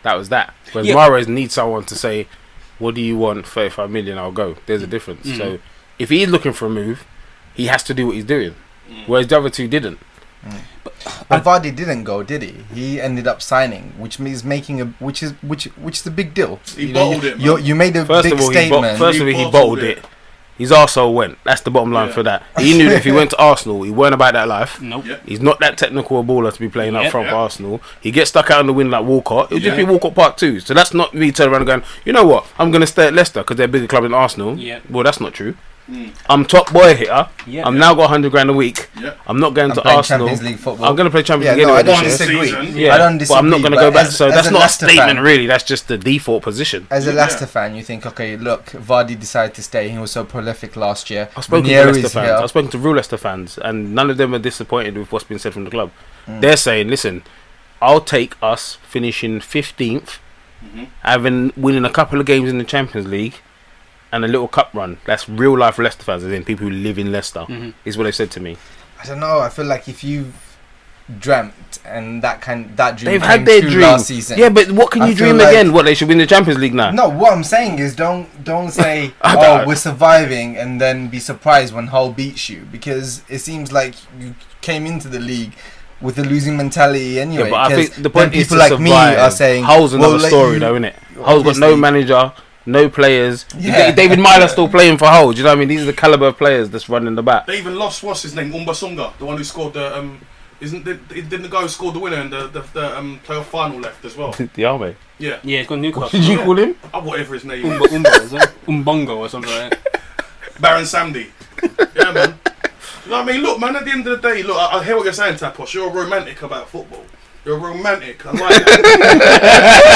that was that. Whereas Yeah. Mahrez needs someone to say, "What do you want? Thirty-five million, I'll go." There's a difference. Mm. So if he's looking for a move, he has to do what he's doing. whereas the other two didn't. But Vardy didn't go, did he? He ended up signing, which means making a which is which which is a big deal. He You know, bottled it, You man. you made a First big of all, he bo- first He of all he bottled bottled it. it. His arsehole went. That's the bottom line Yeah. for that. He knew that if he went to Arsenal, he weren't about that life. Nope. Yeah. He's not that technical a baller to be playing up Yep. front for Arsenal. He gets stuck out in the wind like Walcott. It'll just Yeah. be Walcott Park too. So that's not me turning around and going, you know what? I'm going to stay at Leicester because they're a bigger club than Arsenal. Yep. Well, that's not true. Mm. I'm top boy here. Yeah. I'm now got 100 grand a week. Yeah. I'm not going I'm to playing Arsenal. League football. I'm going to play Champions yeah, League no, I anyway don't this year. disagree. Season. Yeah, I don't disagree. but I'm not going to go back. as- so as that's a not a statement, fan- really. That's just the default position. As a Yeah. Leicester fan, you think, okay, look, Vardy decided to stay. He was so prolific last year. I've spoken Ranieri to Leicester is fans. here. I've spoken to real Leicester fans, and none of them are disappointed with what's been said from the club. Mm. They're saying, "Listen, I'll take us finishing 15th, Mhm. having winning a couple of games in the Champions League, and a little cup run." That's real life Leicester fans, as in people who live in Leicester. Mhm. Is what they said to me. I don't know. I feel like if you've dreamt and that kind that dream They've had their dream. last season. Yeah, but what can you feel dream like- again? What they should win the Champions League now? No, what I'm saying is don't don't say oh don't- we're surviving and then be surprised when Hull beats you because it seems like you came into the league with a losing mentality anyway. Yeah, but I 'cause think the point then is people to like me are saying Hull's well, another let story, you- though, isn't it? Hull's got no manager, no players. Yeah. David Meyler still playing for Hull. Do you know what I mean? These are the caliber of players that's running the back. They even lost what's his name, Umbasunga, the one who scored the um. Isn't the, didn't the guy who scored the winner in the the, the um, playoff final left as well? the army. Yeah, Yeah, it's got Newcastle. Did you call him? oh, whatever his name Umba, is, Umba, is it? Umbongo or something like that. Baron Samdi. Yeah, man. You know what I mean? Look, man. At the end of the day, look, I, I hear what you're saying, Taposh. You're a romantic about football. You're romantic. I like that.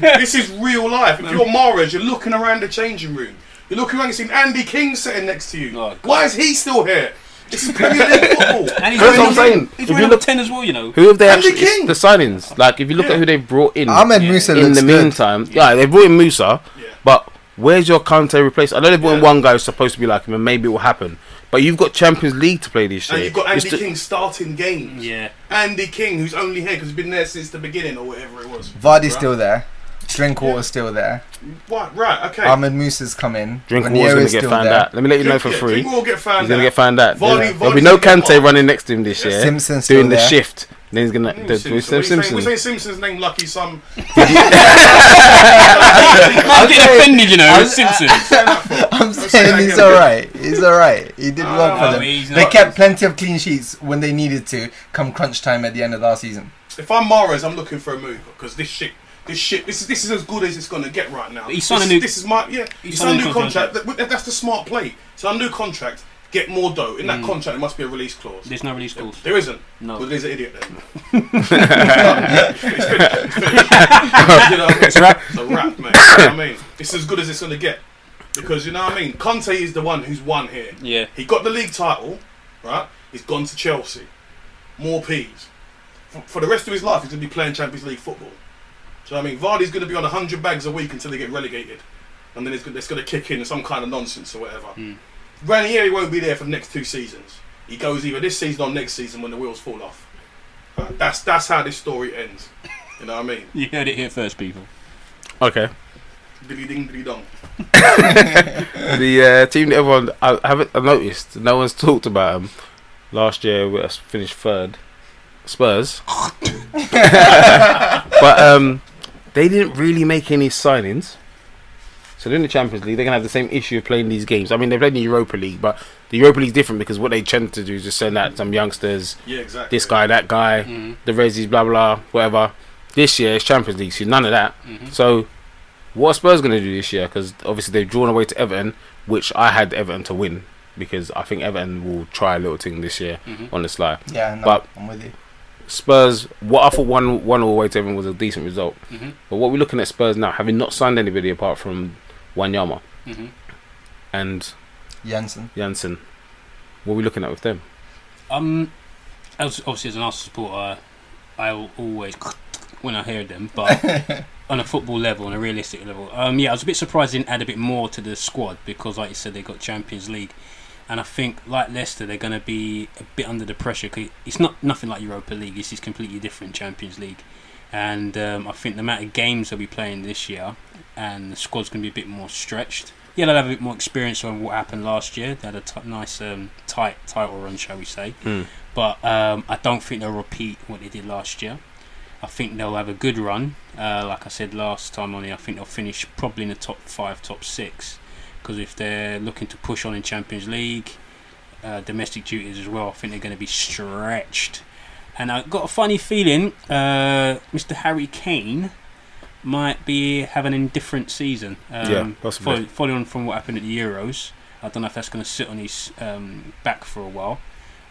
but this is real life. If you're Mahrez, you're looking around the changing room. You're looking around, and you're seeing Andy King sitting next to you. Oh, Why is he still here? This is Premier League football. And he's That's wearing what I'm saying. He's If you wearing look- number 10 as well, you know. Who have they Andy actually? King. The signings. Like, if you look Yeah. at who they've brought in Ahmed Yeah. Musa in looks the good. meantime, yeah, they've brought in Musa, Yeah. but where's your Kante replace? I know they brought in Yeah. one guy who's supposed to be like him, and maybe it will happen. But you've got Champions League to play this year. And you've got It's Andy the- King starting games. Yeah. Andy King, who's only here because he's been there since the beginning or whatever it was. Vardy's Right. still there. Drinkwater's still there. What? right, okay. Ahmed Musa's come in. Drinkwater's Ranieri's going to get still found there. out. Let me let you know for yeah, free. Drink will get found He's going to out. get found out. Vardy- There's- There'll be no gonna Kante hot. running next to him this year. Simpson's still doing the there. shift. Then he's gonna Mm, the, Simpson. We're saying- Simpson. We're saying Simpson's name lucky some. I'm getting offended, you know. I- It's Simpson. I'm saying that he's alright. He's alright. He did well Oh, for them. They not- kept plenty of clean sheets when they needed to come crunch time at the end of last season. If I'm Mahrez, I'm looking for a move because this shit, this shit, this is this is as good as it's gonna get right now. But he's signed this, a new- This is my yeah. He's signed signed a new new contract. That, that's the smart play. So a new contract, get more dough. In that Mm. contract, there must be a release clause. There's no release clause. There isn't. No. Well, there's an idiot then. it's finished. It's finished. you know, it's a wrap. It's a wrap, mate. You know what I mean? It's as good as it's gonna get. Because you know what I mean? Conte is the one who's won here. Yeah. He got the league title, right? He's gone to Chelsea. More peas. For, for the rest of his life, he's going to be playing Champions League football. So I mean, Vardy's going to be on 100 bags a week until they get relegated. And then it's, it's going to kick in some kind of nonsense or whatever. Mm. Ranieri won't be there for the next two seasons. He goes either this season or next season when the wheels fall off. Right, That's, that's how this story ends. You know what I mean? You heard it here first, people. Okay. Dilly ding, dilly dong. the uh, team that everyone I haven't I noticed. No one's talked about them. Last year we finished third. Spurs. but um, they didn't really make any signings. So they're in the Champions League, they're gonna have the same issue of playing these games. I mean, they played in the Europa League, but the Europa League's different because what they tend to do is just send out some youngsters, Yeah, exactly. this guy, that guy, Mm-hmm. the Rezis, blah blah, whatever. This year it's Champions League, so none of that. Mm-hmm. So, what are Spurs going to do this year? Because obviously they've drawn away to Everton, which I had Everton to win because I think Everton will try a little thing this year Mm-hmm. on the sly. Yeah, no, But- I'm with you. Spurs, what I thought one one all away to Everton was a decent result, Mm-hmm. but what we're looking at Spurs now, having not signed anybody apart from Wanyama Mm-hmm. and Jansen. Janssen, what are we looking at with them? Um, as, obviously as an Arsenal supporter, I will always when I hear them, but on a football level, on a realistic level, um, yeah, I was a bit surprised they didn't add a bit more to the squad because, like you said, they got Champions League, and I think like Leicester, they're going to be a bit under the pressure. 'cause it's not nothing like Europa League. This is completely different Champions League, and um, I think the amount of games they'll be playing this year, and the squad's going to be a bit more stretched. yeah, they'll have a bit more experience on what happened last year. They had a t- nice, um, tight title run, shall we say? Hmm. But um, I don't think they'll repeat what they did last year. I think they'll have a good run. Uh, like I said last time on here, I think they'll finish probably in the top five, top six. Because if they're looking to push on in Champions League, uh, domestic duties as well, I think they're going to be stretched. And I've got a funny feeling uh, Mr. Harry Kane might be having an indifferent season. Um, Yeah, possibly. follow- Following on from what happened at the Euros, I don't know if that's going to sit on his um, back for a while.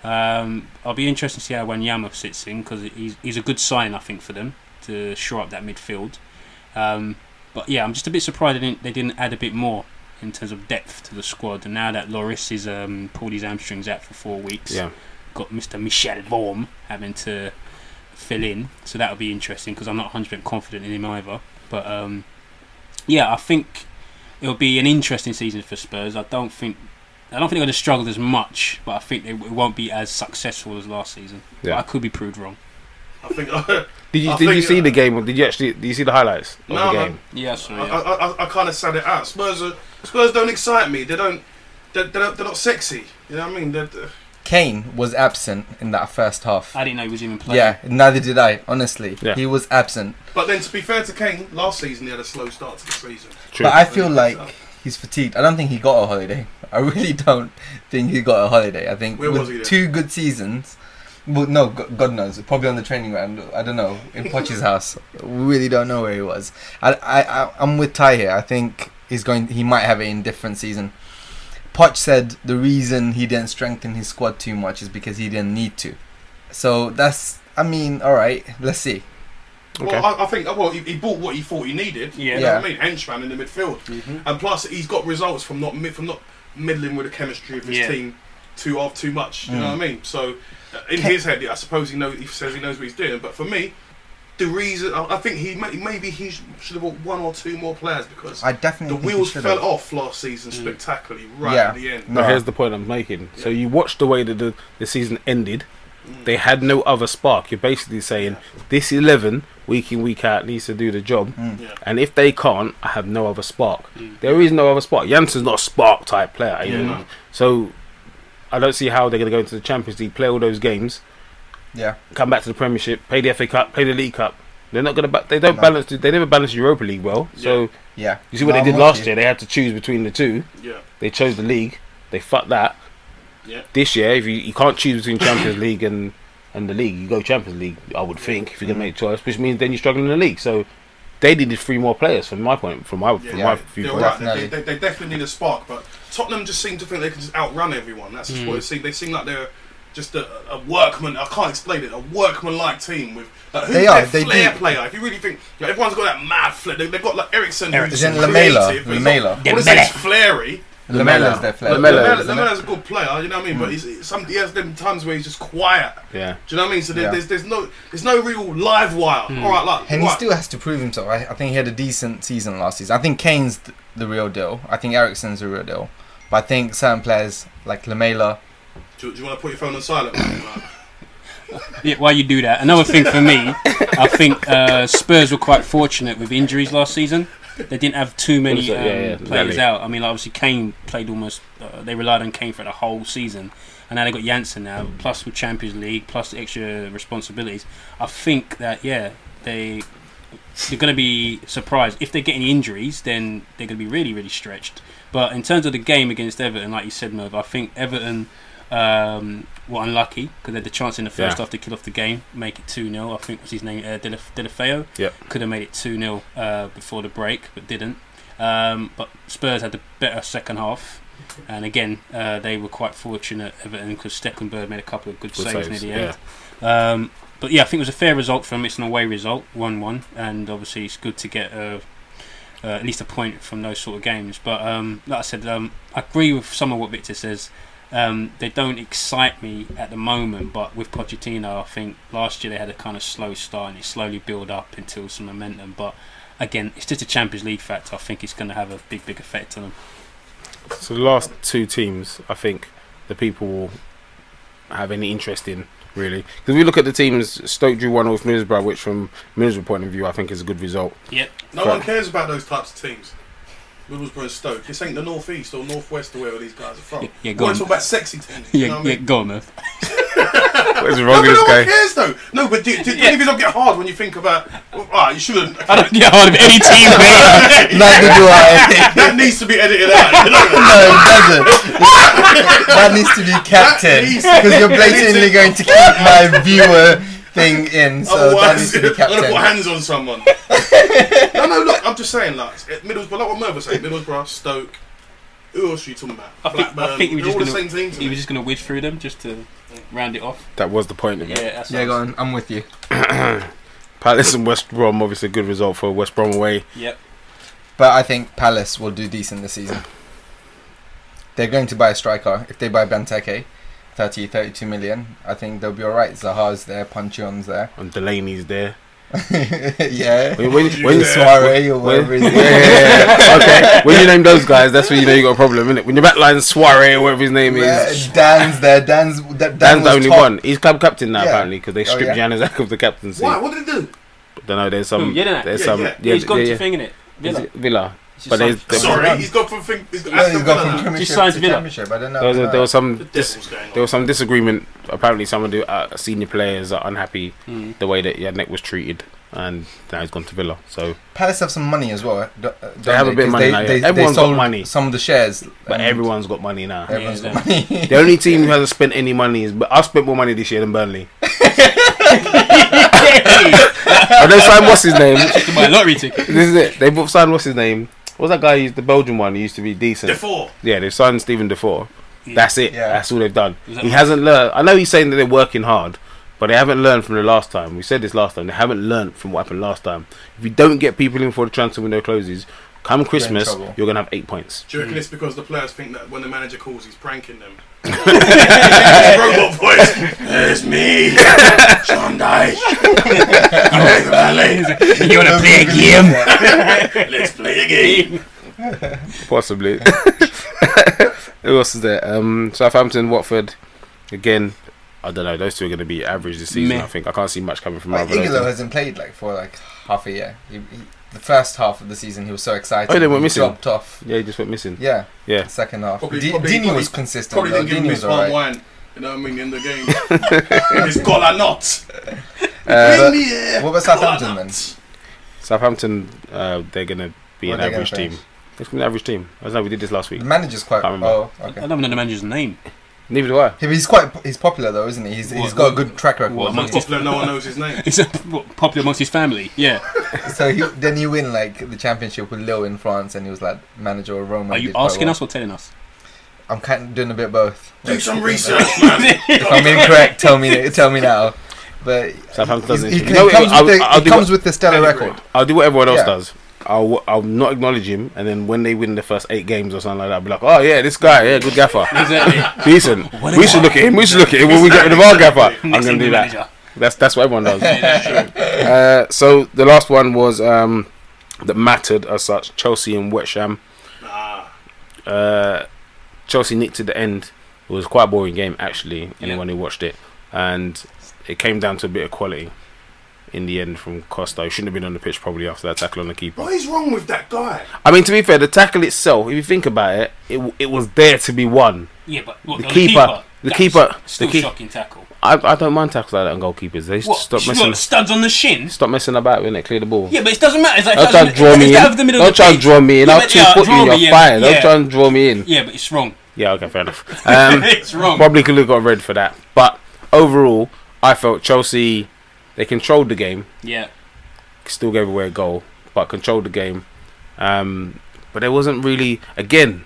Um, I'll be interested to see how Wanyama sits in because he's, he's a good sign, I think, for them to shore up that midfield. Um, but yeah, I'm just a bit surprised they didn't, they didn't add a bit more in terms of depth to the squad. And now that Lloris is um, pulled his hamstrings out for four weeks, Yeah. got Mr. Michel Vorm having to fill in, so that'll be interesting because I'm not 100% confident in him either. But um, yeah, I think it'll be an interesting season for Spurs. I don't think I don't think they're going to struggle as much, but I think they, it won't be as successful as last season. But I could be proved wrong. I think. Did you I did you see uh, the game? Did you actually did you see the highlights of No, the man. game? Yeah, I, I, I, I kind of sad it out. Spurs are, Spurs don't excite me. They don't. They're, they're, not, they're not sexy. You know what I mean? They're, they're- Kane was absent in that first half. I didn't know he was even playing. Yeah, neither did I. Honestly, Yeah. he was absent. but then to be fair to Kane, last season he had a slow start to the season. True. But I feel like he's fatigued. I don't think he got a holiday. I really don't think he got a holiday. I think Where with was he two good seasons. Well, no, God knows. Probably on the training ground. I don't know. In Poch's house. We really don't know where he was. I, I, I, I'm with Ty here. I think he's going. He might have an different season. Poch said the reason he didn't strengthen his squad too much is because he didn't need to. So that's. I mean, all right. Let's see. Okay. Well, I, I think well he, he bought what he thought he needed. Yeah. You know what I mean? Henchman in the midfield, Mhm. and plus he's got results from not mid, from not middling with the chemistry of his Yeah. team too off too much. You know Mm. what I mean? So in his head, I suppose he knows. He says he knows what he's doing, but for me. The reason I I think he may, maybe he should have bought one or two more players because I definitely. the wheels fell off last season Mm. spectacularly right Yeah. at the end. No. But here's the point I'm making. So you watch the way that the, the season ended. Mm. They had no other spark. You're basically saying this eleven week in week out needs to do the job, Mm. Yeah. and if they can't, I have no other spark. Mm. There is no other spark. Janssen's not a spark type player. you Yeah, know? no. So I don't see how they're going to go into the Champions League, play all those games, Yeah. come back to the Premiership, play the FA Cup, play the League Cup. They're not going to. Ba- they don't No. balance. They never balance Europa League well. Yeah. So Yeah. you see what No, they did I'm last year. They had to choose between the two. Yeah. They chose the league. They fucked that. Yeah. This year, if you, you can't choose between Champions League and and the league, you go Champions League. I would think if you're gonna Mm. make a choice, which means then you're struggling in the league. So they needed three more players from my point. From my Yeah, from yeah. my They're viewpoint. right. They, they, they definitely need a spark, but Tottenham just seem to think they can just outrun everyone. That's just Mm. what it seems. They seem like they're just a, a workman. I can't explain it. A workman-like team with like, who's They are, they flair do. player? If you really think like, everyone's got that mad flair, they, they've got like Eriksen, who's Is it creative, Lamela? but he's Lamela. not- I wouldn't say he's flary. Lamela's their player. Lamela, Lamela, isn't? Lamela's a good player, you know what I mean. But Mm. he's, he's some, he has them times where he's just quiet. Yeah. Do you know what I mean? So there, Yeah. there's there's no there's no real live wire. Mm. All right, like And he still has to prove himself. I, I think he had a decent season last season. I think Kane's th- the real deal. I think Eriksen's the real deal. But I think certain players like Lamela. do, do you want to put your phone on silent? Like, Yeah, why you do that? Another thing for me, I think uh, Spurs were quite fortunate with injuries last season. They didn't have too many um, yeah, yeah, players out. I mean, obviously Kane played almost. Uh, they relied on Kane for the whole season, and now they got Janssen now, plus with Champions League, plus the extra responsibilities. I think that yeah, they they're going to be surprised if they get any injuries. Then they're going to be really really stretched. But in terms of the game against Everton, like you said, Merv, I think Everton um, were unlucky because they had the chance in the first Yeah. half to kill off the game, make it 2 0. I think was his name, uh, Delaf- Deulofeu. Yep. Could have made it 2 0 uh, before the break, but didn't. Um, but Spurs had the better second half. And again, uh, they were quite fortunate, Everton, because Stekelenburg made a couple of good, Good saves, saves, near the end. Um, but yeah, I think it was a fair result for them. It's an away result, 1 1. And obviously, it's good to get uh, uh, at least a point from those sort of games. But um, like I said, um, I agree with some of what Victor says. Um, they don't excite me at the moment, but with Pochettino, I think last year they had a kind of slow start and it slowly built up until some momentum. But again, it's just a Champions League factor. I think it's going to have a big, big effect on them. So the last two teams, I think the people will have any interest in really because we look at the teams. Stoke drew one with Middlesbrough, which from Middlesbrough point of view, I think is a good result. Yep. no Fair. one cares about those types of teams. Middlesbrough and Stoke. This ain't the North East or North West or wherever these guys are from. Yeah, yeah, We're go on. talking about sexy teams. you know Yeah, what I yeah, mean? go on, Murph. What's wrong but with this one guy? cares though. No, but do, do, do any of you not get hard when you think about? Well, ah, you shouldn't. I don't get hold of any team, mate. Neither do I. that needs to be edited out. You know? no, it doesn't. that needs to be kept in because you're blatantly going to keep my viewer thing in. So that needs to be I'm gonna put hands on someone. no, no, look, I'm just saying, like Middlesbrough, like what Merv was saying, Middlesbrough, Stoke. Who else are you talking about? I think, Blackburn. I think he was They're just all gonna, the same teams. he was just gonna whiz through them just to round it off. That was the point of Yeah, it. that's Yeah, go on. I'm with you. Palace and West Brom, obviously a good result for West Brom away. Yep. But I think Palace will do decent this season. They're going to buy a striker. If they buy Benteke, 30, 32 million, I think they'll be alright. Zaha's there, Puncheon's there. And Delaney's there. yeah. When, when, you when, there? Souaré or whatever his name is. yeah, yeah. okay. When you name those guys, that's when you know you got a problem, innit? When your backline Souaré or whatever his name Yeah, is, Dann's there. Dann's Dann Dann's the only top. one. He's club captain now Yeah. apparently because they Oh, stripped yeah? Januzak of the captaincy. Why? What did he do? Don't know. There's some. Hmm, Who, Januzak? There's Yeah, some. yeah. Yeah, he's gone yeah, to yeah. thing in it. Is it Villa. Just But signed- there's- there's- Sorry, he's gone from thing. He's got No, he's Aston gone Villa from now. Premiership signed to Villa. Championship. I don't know. There was, no. there was The some. Dis- devil's going on. there was some disagreement. Apparently, some of the uh, senior players are unhappy Mm. the way that Yannick was treated, and now he's gone to Villa. So, Palace have some money as well. eh? Do- uh, don't They have a bit of 'Cause money they, now, yeah. They, Everyone's they got sold money. Some of the shares. but everyone's got money now. everyone's Yeah, got money. The only team who hasn't spent any money is. But I've spent more money this year than Burnley. And they signed what's his name? Just to buy a lottery ticket. This is it. They both signed what's his name? What's that guy? Who's the Belgian one? He used to be decent. Defour. Yeah, they signed Steven Defour. Yeah. That's it. Yeah. That's all they've done. Is He right? hasn't learned. I know he's saying that they're working hard, but they haven't learned from the last time. We said this last time. They haven't learned from what happened last time. If you don't get people in for the transfer window closes, come Christmas, trouble. you're gonna have eight points. Do you reckon it's because the players think that when the manager calls, he's pranking them? Robot voice. It's me, Sean Dyche. Hey, Valley, you wanna play a game? Let's play a game. Possibly. Who else is there? Um, Southampton, Watford. Again, I don't know. Those two are going to be average this season. Meh. I think I can't see much coming from Like, either. of those Ighalo hasn't played like for like half a year. He, he, the first half of the season, he was so excited. Oh, they went he missing. Dropped off. Yeah, he just went missing. Yeah, Yeah. second half. Probably- D- probably- Deeney probably- was consistent. Probably though. didn't give him Deeney his was palm wine. You know what I mean? In the game. He's got a knot. Uh, me here. what about Got Southampton then? Southampton, uh, they're going to be What an are they gonna average team. finish? It's going to be an average team. I don't know. We did this last week. The manager's quite. Can't remember. Oh, I don't even know the manager's name. Neither do I. Yeah, but he's quite. He's popular though, isn't he? He's, he's What- got a good track record. what, hasn't amongst he? Popular, no one knows his name. It's what, popular amongst his family. Yeah. So he, then you win like the championship with Lille in France, and he was like manager of Roma. Are you asking well. us or telling us? I'm kind of doing a bit of both. Do some research, man. If I'm incorrect, tell me. Tell me now. But Southampton he's- doesn't. he, You he know comes, I'll- with, the, I'll he do comes what- with the stellar record. I'll do what everyone else Yeah. does. I'll I'll not acknowledge him, and then when they win the first eight games or something like that, I'll be like, oh yeah, this guy, yeah, good gaffer, Exactly. decent. What We should guy. look at him. We should look at him when we get rid of our gaffer. I'm gonna do that. manager. That's that's what everyone does. Yeah. Uh, so the last one was um, that mattered as such. Chelsea and West Ham. Nah. Uh, Chelsea nicked at the end. It was quite a boring game actually. Anyone who watched it, and it came down to a bit of quality in the end from Costa. He shouldn't have been on the pitch probably after that tackle on the keeper. What is wrong with that guy? I mean, to be fair, the tackle itself, if you think about it, it, it was there to be won. Yeah, but what, The on keeper- the That keeper- Still the key- shocking tackle. I, I don't mind tackles like that on goalkeepers. They What? stop She's messing got studs on the shins. stop messing about when they clear the ball. Yeah, but it doesn't matter. It's like Don't try and draw me in. of the middle Don't try and draw me in. Yeah, I'll but- two foot you. me, You're yeah, fine. Don't try and draw me in. Yeah, but it's wrong. Yeah, okay, fair enough. Um, it's wrong. probably could have got red for that. But overall, I felt Chelsea they controlled the game. Yeah. Still gave away a goal, but controlled the game. Um, but there wasn't really again.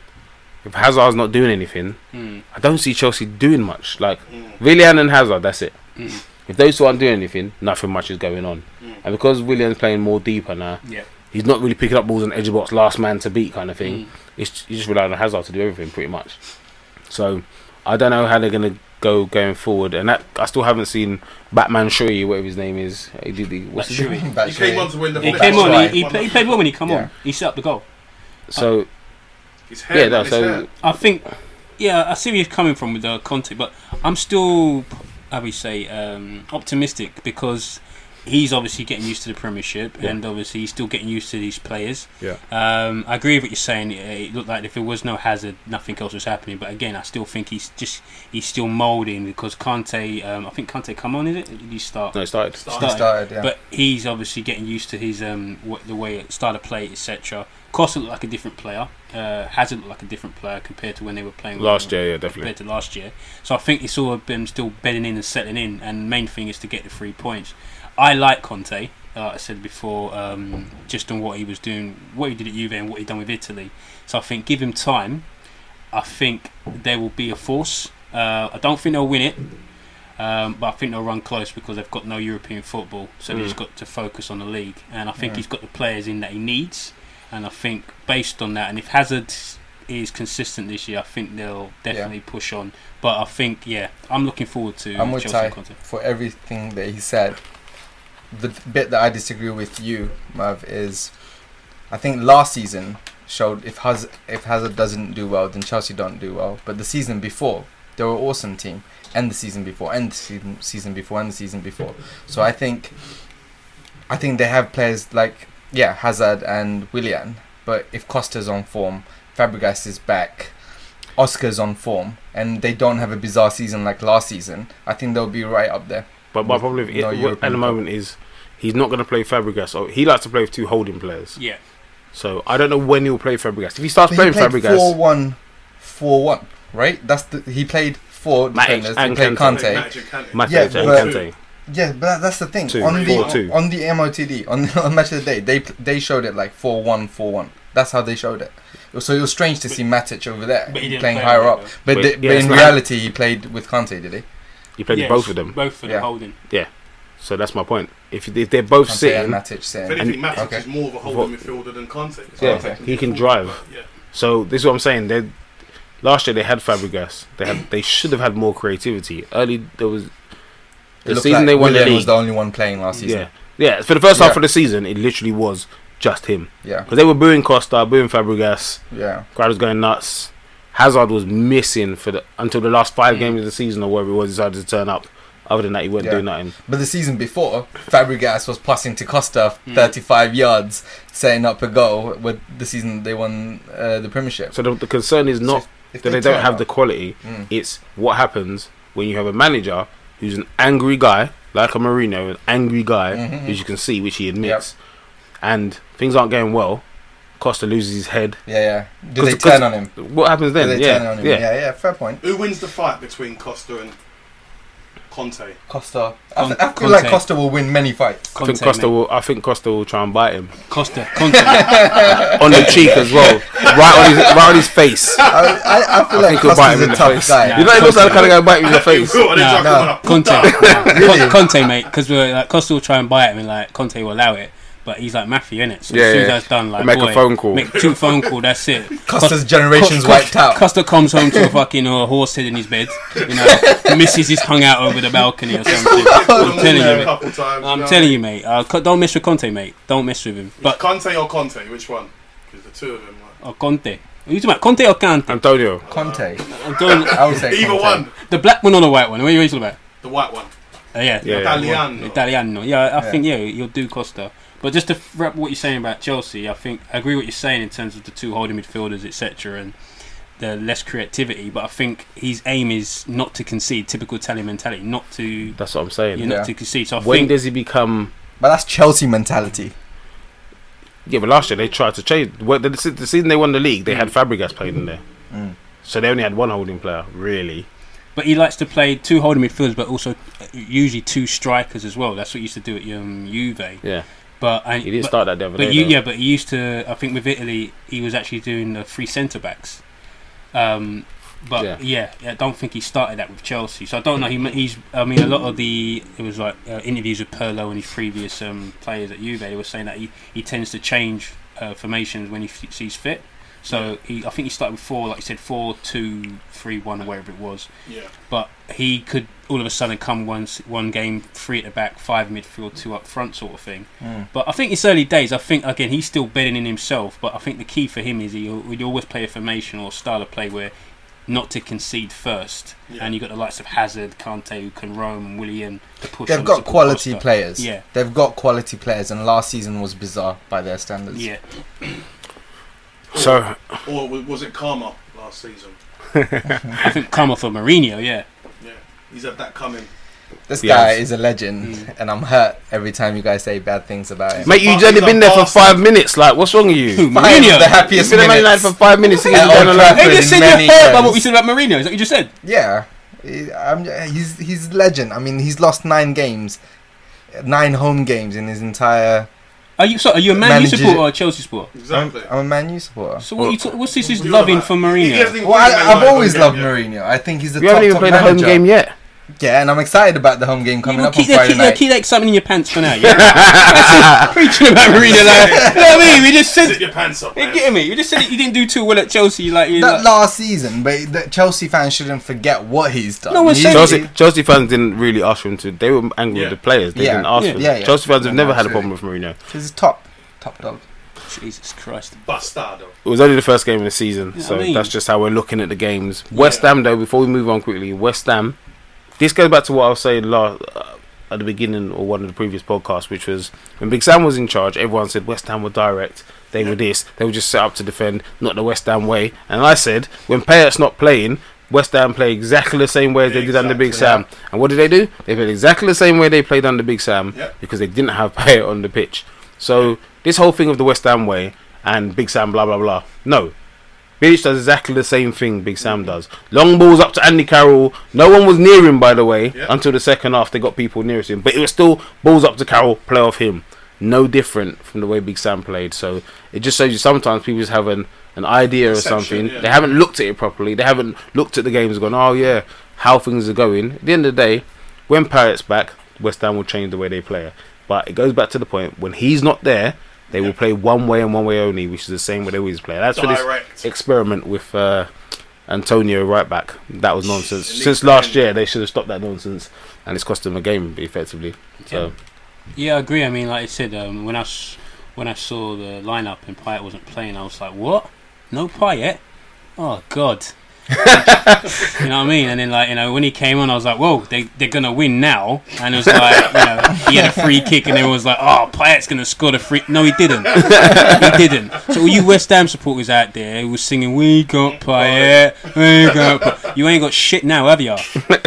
If Hazard's not doing anything, Mm. I don't see Chelsea doing much. Like Mm. Willian and Hazard, that's it. Mm. If those two aren't doing anything, nothing much is going on. Mm. And because Willian's playing more deeper now, Yeah. he's not really picking up balls on edge of box, last man to beat kind of thing. Mm. It's you just rely on Hazard to do everything pretty much. So I don't know how they're gonna go going forward, and that I still haven't seen Batman Shui, whatever his name is. He did the, what's his Batshuayi. name? He came on to win the He came on. He, he, play, he played well when he come Yeah. on. He set up the goal. So His hair, yeah, no, so hair. I think, yeah, I see where you're coming from with the content, but I'm still, how we say, um, optimistic because he's obviously getting used to the Premiership, Yeah. and obviously he's still getting used to these players. Yeah. Um, I agree with what you're saying. It, it looked like if there was no hazard, nothing else was happening. But again, I still think he's just he's still moulding because Conte. Um, I think Conte come on, is it? Or Did he start? No, it started. He Started. started, yeah. But he's obviously getting used to his um what, the way it started play, etc. Costa looked like a different player. Uh, Hazard looked like a different player compared to when they were playing Last year, yeah, definitely. compared to last year. So I think it's all them still bedding in and settling in. And main thing is to get the three points. I like Conte. Uh, I said before, um, just on what he was doing, what he did at Juve and what he done with Italy. So I think give him time. I think there will be a force. Uh, I don't think they'll win it. Um, but I think they'll run close because they've got no European football, so they've Mm. just got to focus on the league. And I think Yeah. he's got the players in that he needs. And I think based on that, and if Hazard is consistent this year, I think they'll definitely push on. But I think, yeah, I'm looking forward to I'm with Chelsea Ty for everything that he said. The bit that I disagree with you, Mav, is I think last season showed if Haz- if Hazard doesn't do well, then Chelsea don't do well. But the season before, they were an awesome team, and the season before, and the season season before, and the season before. So I think, I think they have players like yeah Hazard and Willian. But if Costa's on form, Fabregas is back, Oscar's on form, and they don't have a bizarre season like last season, I think they'll be right up there. But my problem with No it, European at the moment is he's not going to play Fabregas. Or he likes to play with two holding players. Yeah, So I don't know when he'll play Fabregas. If he starts But playing he played Fabregas, 4-1, 4-1, right? That's the he played four Matic defenders. He and played Kante. Kante. Kante. Matic Yeah, and but- Kante. Yeah, but that's the thing. Two, on the two. on the MOTD on the on match of the day, they they showed it like 4-1, 4-1. That's how they showed it. So it was strange to see Matic over there but he didn't playing play higher up. But, But, the- yeah, but in not- reality, he played with Kante, did he? He played Yes, with both of them. Both of them Yeah. holding. Yeah. So that's my point. If, if they're both Kante sitting, and Matic If sitting. anything, And- Matic okay. is more of a holding midfielder than Conte. Yeah, Okay. he can drive. But, yeah. So this is what I'm saying. They last year they had Fabregas. They had they should have had more creativity. Early there was the season like they won the Willian league. was the only one playing last season. yeah, yeah. For the first half of the season, it literally was just him Yeah, because they were booing Costa, booing Fabregas. yeah. Crowd was going nuts. Hazard was missing for the until the last five Mm. games of the season or wherever it was. Decided to turn up. Other than that, he wasn't Yeah. doing nothing. But the season before, Fabregas was passing to Costa Mm. 35 yards, setting up a goal. With the season they won uh, the Premiership. So the, the concern is not If that they don't have up- the quality. Mm. It's what happens when you have a manager who's an angry guy, like a Mourinho, an angry guy, Mhm. as you can see, which he admits, and things aren't going well. Costa loses his head. Yeah, yeah. Do 'Cause- they 'cause- turn on him? What happens Do then? they Yeah, turn on him? yeah. yeah, yeah. Fair point. Who wins the fight between Costa and Conte? Costa. I, th- I feel Conte. like Costa will win many fights. I think Conte, Costa mate. will. I think Costa will try and bite him Costa, Conte. on the cheek as well, right on his right on his face. I, I, I feel I like think he'll bite him Costa's in a the tough face. guy. Yeah. You know, he looks like the kind of guy who bite you in the face. Go on, No, it's like, no. come on, Conte, Con- Conte, mate, because we're like Costa will try and buy it, and like Conte will allow it, but he's like Matthew, innit? So Yeah, as soon as that's done, like Make a phone call. make two phone call, that's it. Costa's generation's Cos- wiped out. Costa comes home to a fucking uh, horse head in his bed, you know. Mrs. is hung out over the balcony or something. I'm telling you, mate. times. I'm know. telling you, mate. Uh, don't mess with Conte, mate. Don't mess with him. But But Conte or Conte, which one? Because the two of them. Like, oh, Conte. Are you talking about Conte or Kante? Antonio. Conte. I'm I would say either Conte. one, the black one or the white one. What are you talking about? the white one, Uh, yeah, Yeah, Italiano. Italiano. Yeah, I Yeah. think yeah, you'll do Costa. But just to wrap what you're saying about Chelsea, I think I agree what you're saying in terms of the two holding midfielders, etc., and the less creativity. But I think his aim is not to concede. Typical Italian mentality, not to That's what I'm saying. you're Yeah. not to concede. So I When think does he become? But that's Chelsea mentality. Yeah, but last year they tried to change. Well, the, the season they won the league, they had Fabregas playing in there, Mm. so they only had one holding player, really. But he likes to play two holding midfielders, but also uh, usually two strikers as well. That's what he used to do at um, Juve. Yeah, But and, he didn't but, start that other But you, yeah, but he used to. I think with Italy, he was actually doing the three centre backs. Um, but Yeah. yeah. I don't think he started that with Chelsea. So I don't know. He, he's. I mean, a lot of the it was like uh, interviews with Pirlo and his previous um, players at Juve. They were saying that he, he tends to change uh, formations when he f- sees fit. So he, I think he started with four, like you said, four, two, three, one, or whatever it was yeah. but he could all of a sudden come one one game three at the back, five midfield, two up front, sort of thing. Mm. But I think it's early days. I think again he's still betting in himself. But I think the key for him is he'll, he'll always play a formation or style of play where not to concede first. Yeah. And you've got the likes of Hazard, Kante, who can roam, and Willian to push. They've got quality Costa. players. Yeah. They've got quality players, and last season was bizarre by their standards. Yeah, So Or was it Karma last season? I think come off of Mourinho. Yeah, Yeah, he's had that coming. This Yes. guy is a legend, Mm. and I'm hurt every time you guys say bad things about him. Mate, you've only been there for five minutes. Like, what's wrong with you? Five Mourinho. of the You've happiest been in Man United for five minutes. He's At going Old like, Hey, you just in said you're many hurt by what we said about Mourinho. Is that what you just said? Yeah, I'm, he's he's legend. I mean, he's lost nine games, nine home games in his entire. Are you so? Are you a Man U Manager- supporter or a Chelsea supporter? Exactly. I'm, I'm a Man U supporter. So what? you ta- what's this? Is You're loving about- for He- he hasn't Mourinho? even Well, played I, Man I've United always home loved game yet. Mourinho. I think he's the you top, haven't even top played a home game yet. Yeah, and I'm excited about the home game coming You up on keep, that, Friday keep, that, night. keep that excitement in your pants for now. Yeah? That's. Preaching about Mourinho, like, you know what I mean? We just said, Sit your pants up, you man. getting me? You just said you didn't do too well at Chelsea. Like, That like, last season, but the Chelsea fans shouldn't forget what he's done. No one's He- saying- Chelsea, Chelsea fans didn't really ask for him to. They were angry Yeah. with the players. They Yeah. didn't ask Yeah. for him. Yeah, yeah. Chelsea fans have No, never had a problem with Mourinho. He's top, top dog. Jesus Christ. Bastardo. It was only the first game of the season, Yeah, so I mean- that's just how we're looking at the games. West Yeah. Ham, though, before we move on quickly, West Ham. This goes back to what I was saying last, uh, at the beginning or one of the previous podcasts, which was when Big Sam was in charge. Everyone said West Ham were direct. They were this. They were just set up to defend, not the West Ham way. And I said when Payet's not playing, West Ham play exactly the same way as they did under Big Exactly, Sam. And what did they do? They played exactly the same way they played under Big Sam Yep. because they didn't have Payet on the pitch. So this whole thing of the West Ham way and Big Sam, blah blah blah. No, Bilic does exactly the same thing Big Sam does. Long balls up to Andy Carroll. No one was near him, by the way, Yeah. until the second half. They got people nearest him, but it was still balls up to Carroll, play off him. No different from the way Big Sam played. So it just shows you sometimes people just have an, an idea or something. yeah. They haven't looked at it properly. They haven't looked at the games and gone, oh yeah, how things are going. At the end of the day, when Parrott's back, West Ham will change the way they play. But it goes back to the point when he's not there, they will play one way and one way only, which is the same way they always play. That's for this experiment with uh, Antonio right back. That was nonsense. It Since last end. year, they should have stopped that nonsense, and it's cost them a game effectively. So Yeah, I agree. I mean, like I said, um, when I s- when I saw the lineup and Payet wasn't playing, I was like, "What? No Payet? Oh God!" You know what I mean? And then, like you know, when he came on, I was like, "Whoa, they they're gonna win now!" And it was like, you know, he had a free kick, and everyone was like, "Oh, Payet's gonna score the free." No, he didn't. he didn't. So all you West Ham supporters out there who was singing, "We got Payet, we got," Payet," you ain't got shit now, have you?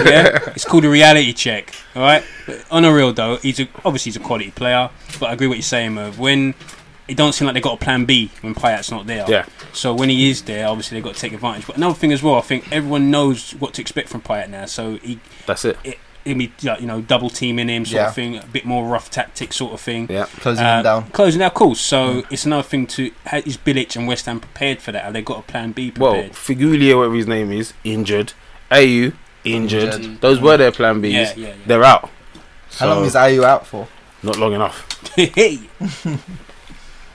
Yeah, it's called a reality check. All right. But on a real though, he's a, obviously he's a quality player. But I agree with what you're saying, Merv. When it don't seem like they've got a plan B when Payet's not there. Yeah. So when he is there, obviously they've got to take advantage. But another thing as well, I think everyone knows what to expect from Payet now. So he that's it. he'll be you know double teaming him sort Yeah. of thing, a bit more rough tactic sort of thing. Yeah. Closing Uh, him down. Closing out, cool. So it's another thing to ha- is Bilic and West Ham prepared for that? Have they got a plan B Well, prepared? Feghouli, whatever his name is, injured. Ayew injured. Injured. Those were their plan Bs. yeah, yeah, They're out. How long is Ayew out for? not long enough?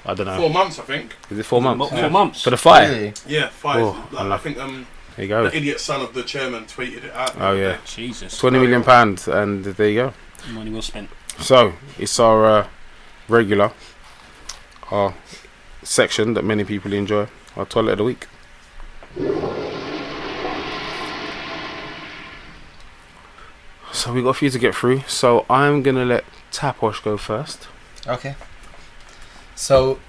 yeah. hey, I don't know. Four months, I think. Is it four months Four months. for the fight? Really? Yeah, five. Oh, Like, I I think um, There you go. the idiot son of the chairman tweeted it out. Oh yeah. Jesus, twenty million pounds, and there you go. money well spent. So it's our uh, regular, our section that many people enjoy. Our toilet of the week. So we got a few to get through. So I'm gonna let Taposh go first. Okay. So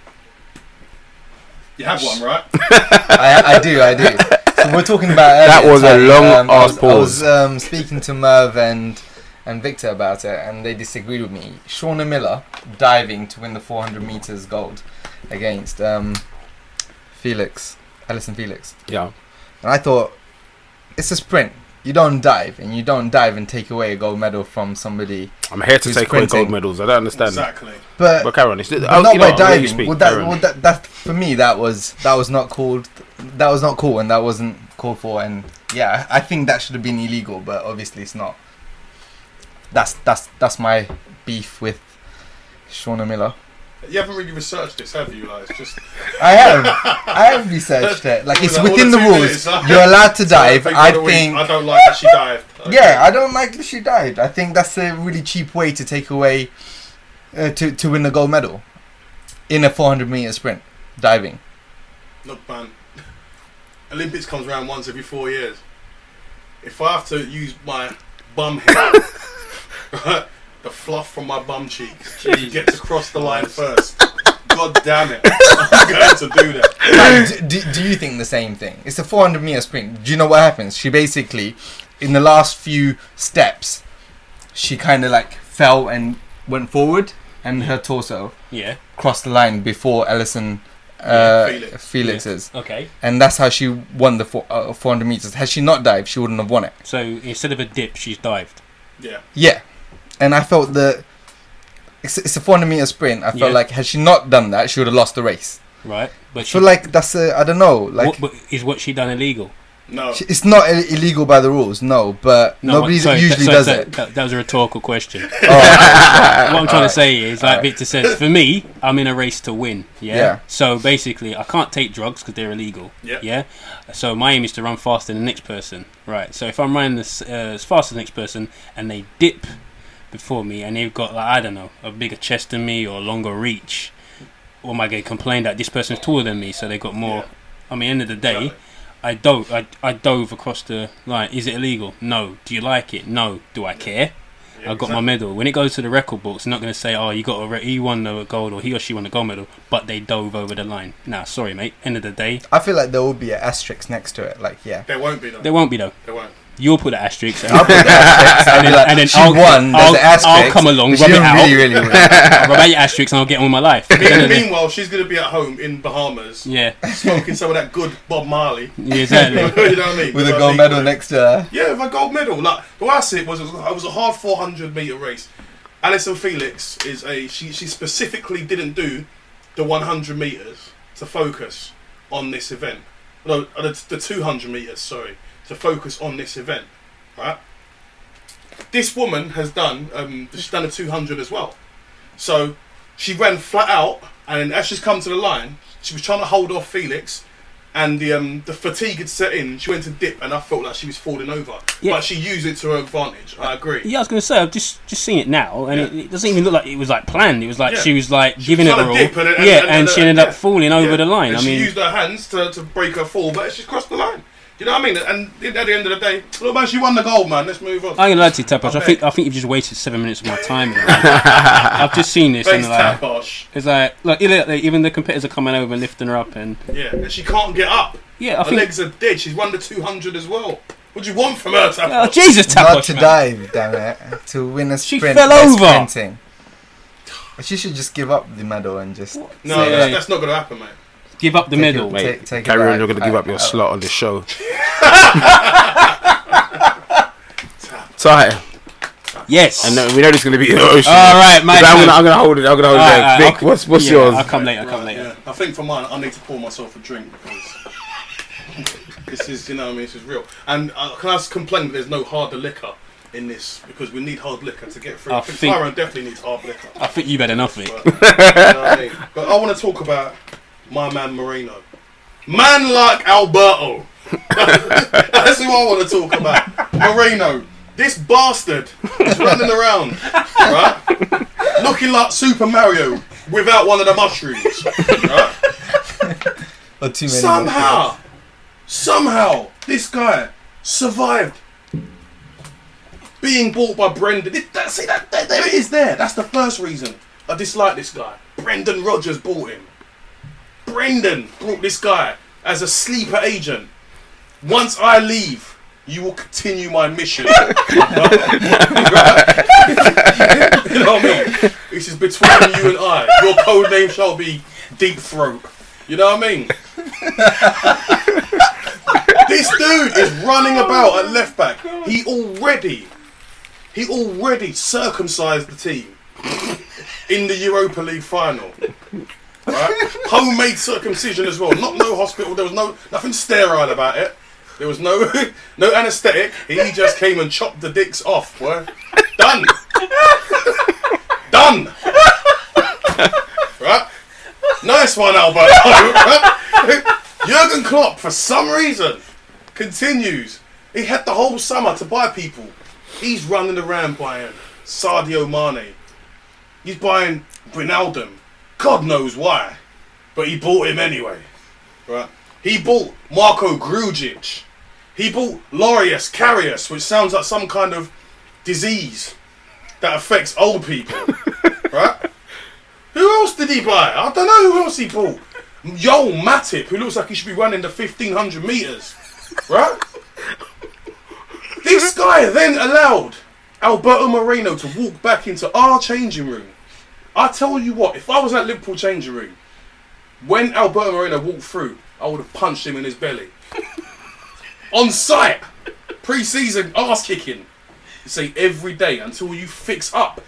You have one, right? I, I do, I do. So we're talking about That was a long um, I ass was, I pause. was um, speaking to Merv and and Victor about it, and they disagreed with me. Shaunae Miller diving to win the 400 meters gold against um, Felix, Allyson Felix, Yeah. and I thought it's a sprint. You don't dive, and you don't dive and take away a gold medal from somebody. I'm here to Who's take away gold medals. I don't understand. Exactly. But But Karen, it's, But oh, not by know, I'll let you diving. speak, Well, that, well, that, that for me that was that was not called that was not cool, and that wasn't called for. And yeah, I I think that should have been illegal, but obviously it's not. That's that's that's my beef with Shaunae Miller. You haven't really researched this, have you? Like, it's just I have I have researched it. Like it's all within the the rules. minutes? You're allowed to dive. So I the week, think. I don't like that she dived. Okay. Yeah, I don't like that she dived. I think that's a really cheap way to take away uh, to to win the gold medal in a 400 meter sprint diving. Look, man. Olympics comes around once every four years. If I have to use my bum hair, right, the fluff from my bum cheeks to get to cross the line first, God damn it, I'm going to do that. Like, do, do, do you think the same thing? It's a 400 meter sprint. Do you know what happens? She basically, in the last few steps, she kind of like fell and went forward, and her torso Yeah. crossed the line before Allyson Yeah, uh, Felix. Felix's, Okay. and that's how she won the four, uh, 400 meters. Had she not dived, she wouldn't have won it. So instead of a dip, she's dived. Yeah. Yeah, and I felt that it's, it's a 400 meter sprint. I felt Yeah. like had she not done that, she would have lost the race. Right. But I she, feel like that's a I don't know like. what, but is what she done illegal? No. She- It's not illegal by the rules, no, but No, nobody sorry, usually that, does sorry, it. That, that, that was a rhetorical question. Oh, what I'm trying to say is, like Victor says, for me, I'm in a race to win. Yeah. Yeah. So basically, I can't take drugs because they're illegal. Yeah. Yeah. So my aim is to run faster than the next person. Right. So if I'm running this, uh, as fast as the next person and they dip before me and they've got like I don't know a bigger chest than me or longer reach, or am I going to complain that this person's taller than me so they got more? Yeah. I mean, end of the day. Exactly. I dove. I, I dove across the line. Is it illegal? No. Do you like it? No. Do I care? Yeah, I got my medal. When it goes to the record books, they're not going to say, "Oh, you got a re- he won the gold or he or she won the gold medal," but they dove over the line. Nah, sorry, mate. End of the day, I feel like there will be an asterisk next to it. Like, yeah, There won't be though. there won't be though. There won't. You'll put the asterisk. I'll put the asterisk. And then- like, and then she I'll- won. I'll- an asterisk. I'll come along, but she rub it didn't out. really, really. I'll rub out your asterisk and I'll get on with my life. At the end of the- Meanwhile, she's going to be at home in Bahamas yeah, smoking some of that good Bob Marley. yeah, exactly. you know what I mean? With a gold medal next to her. Yeah, with a gold medal. Like the way I see it was, it was, it was a hard 400 meter race. Allyson Felix is a she. She specifically didn't do the 100 meters to focus on this event. No, uh, the, the 200 meters. Sorry, to focus on this event. Right. This woman has done. Um, she's done a 200 as well. So she ran flat out, and as she's come to the line, she was trying to hold off Felix, and the um, the fatigue had set in. She went to dip, and I felt like she was falling over. Yeah. But she used it to her advantage. I agree. Yeah, I was going to say I've just just seen it now, and it, Yeah. it doesn't even look like it was like planned. It was like Yeah. she was like She giving was it her trying all. to dip and- and- yeah, and- and, she ended up falling over the line. I she mean, used her hands to, to break her fall, but she's crossed the line. You know what I mean? And at the end of the day, look man, she won the gold, man. Let's move on. I'm gonna lie to you, Taposh. I I think I think you've just wasted seven minutes of my time. I've just seen this, and Face like, taposh. it's like, look, look, like, even the competitors are coming over and lifting her up, and Yeah, and she can't get up. yeah, I Her think. legs are dead. She's won the 200 as well. What do you want from her, Taposh? Oh, Jesus, Not to man. dive, damn it. To win a sprint. She fell over. Sprinting. She should just give up the medal and just No, Yeah. that's, that's not going to happen, mate. Give up the Take medal. it, Mate, Take- take carry on. You're going to give up your I- slot on the show. Tight. Yes. And uh, we know this is going to be in the ocean. All right, mate. I'm gonna, I'm gonna hold it. I'm gonna hold All it. right, there. all right, Vic, I'll- what's what's yeah, yours? I'll come later. I'll come Right, later. yeah. I think for mine, I need to pour myself a drink because this is, you know, what I mean, this is real. And uh, can I just complain that there's no harder liquor in this because we need hard liquor to get through. I I think think- Tyrone definitely needs hard liquor. I think you've had enough of it. But, you know what I mean? But I want to talk about my man Moreno. Man like Alberto. That's who I want to talk about. Moreno. This bastard is running around, right? Looking like Super Mario without one of the mushrooms. Right? Too many Somehow, somehow, this guy survived being bought by Brendan. It- that- see, that, that- there it is there. That's the first reason I dislike this guy. Brendan Rodgers bought him. Brendan brought this guy as a sleeper agent. Once I leave, you will continue my mission. you know what I mean? This is between you and I. Your code name shall be Deep Throat. You know what I mean? this dude is running about at left back. He already, he already circumcised the team in the Europa League final. Right? Homemade circumcision as well. Not no hospital. There was no nothing sterile about it. There was no no anaesthetic. He just came and chopped the dicks off. Boy, done, done. right? Nice one, Alberto. Jurgen Klopp, for some reason, continues. He had the whole summer to buy people. He's running around buying Sadio Mane. He's buying Ronaldo. God knows why, but he bought him anyway. Right? He bought Marko Grujic. He bought Loris Karius, which sounds like some kind of disease that affects old people. right? Who else did he buy? I don't know who else he bought. Yo Matip, who looks like he should be running the 1500 meters. Right? this guy then allowed Alberto Moreno to walk back into our changing room. I tell you what, if I was at Liverpool changing room, when Alberto Moreno walked through, I would have punched him in his belly. On sight! Pre season ass kicking. You say every day until you fix up.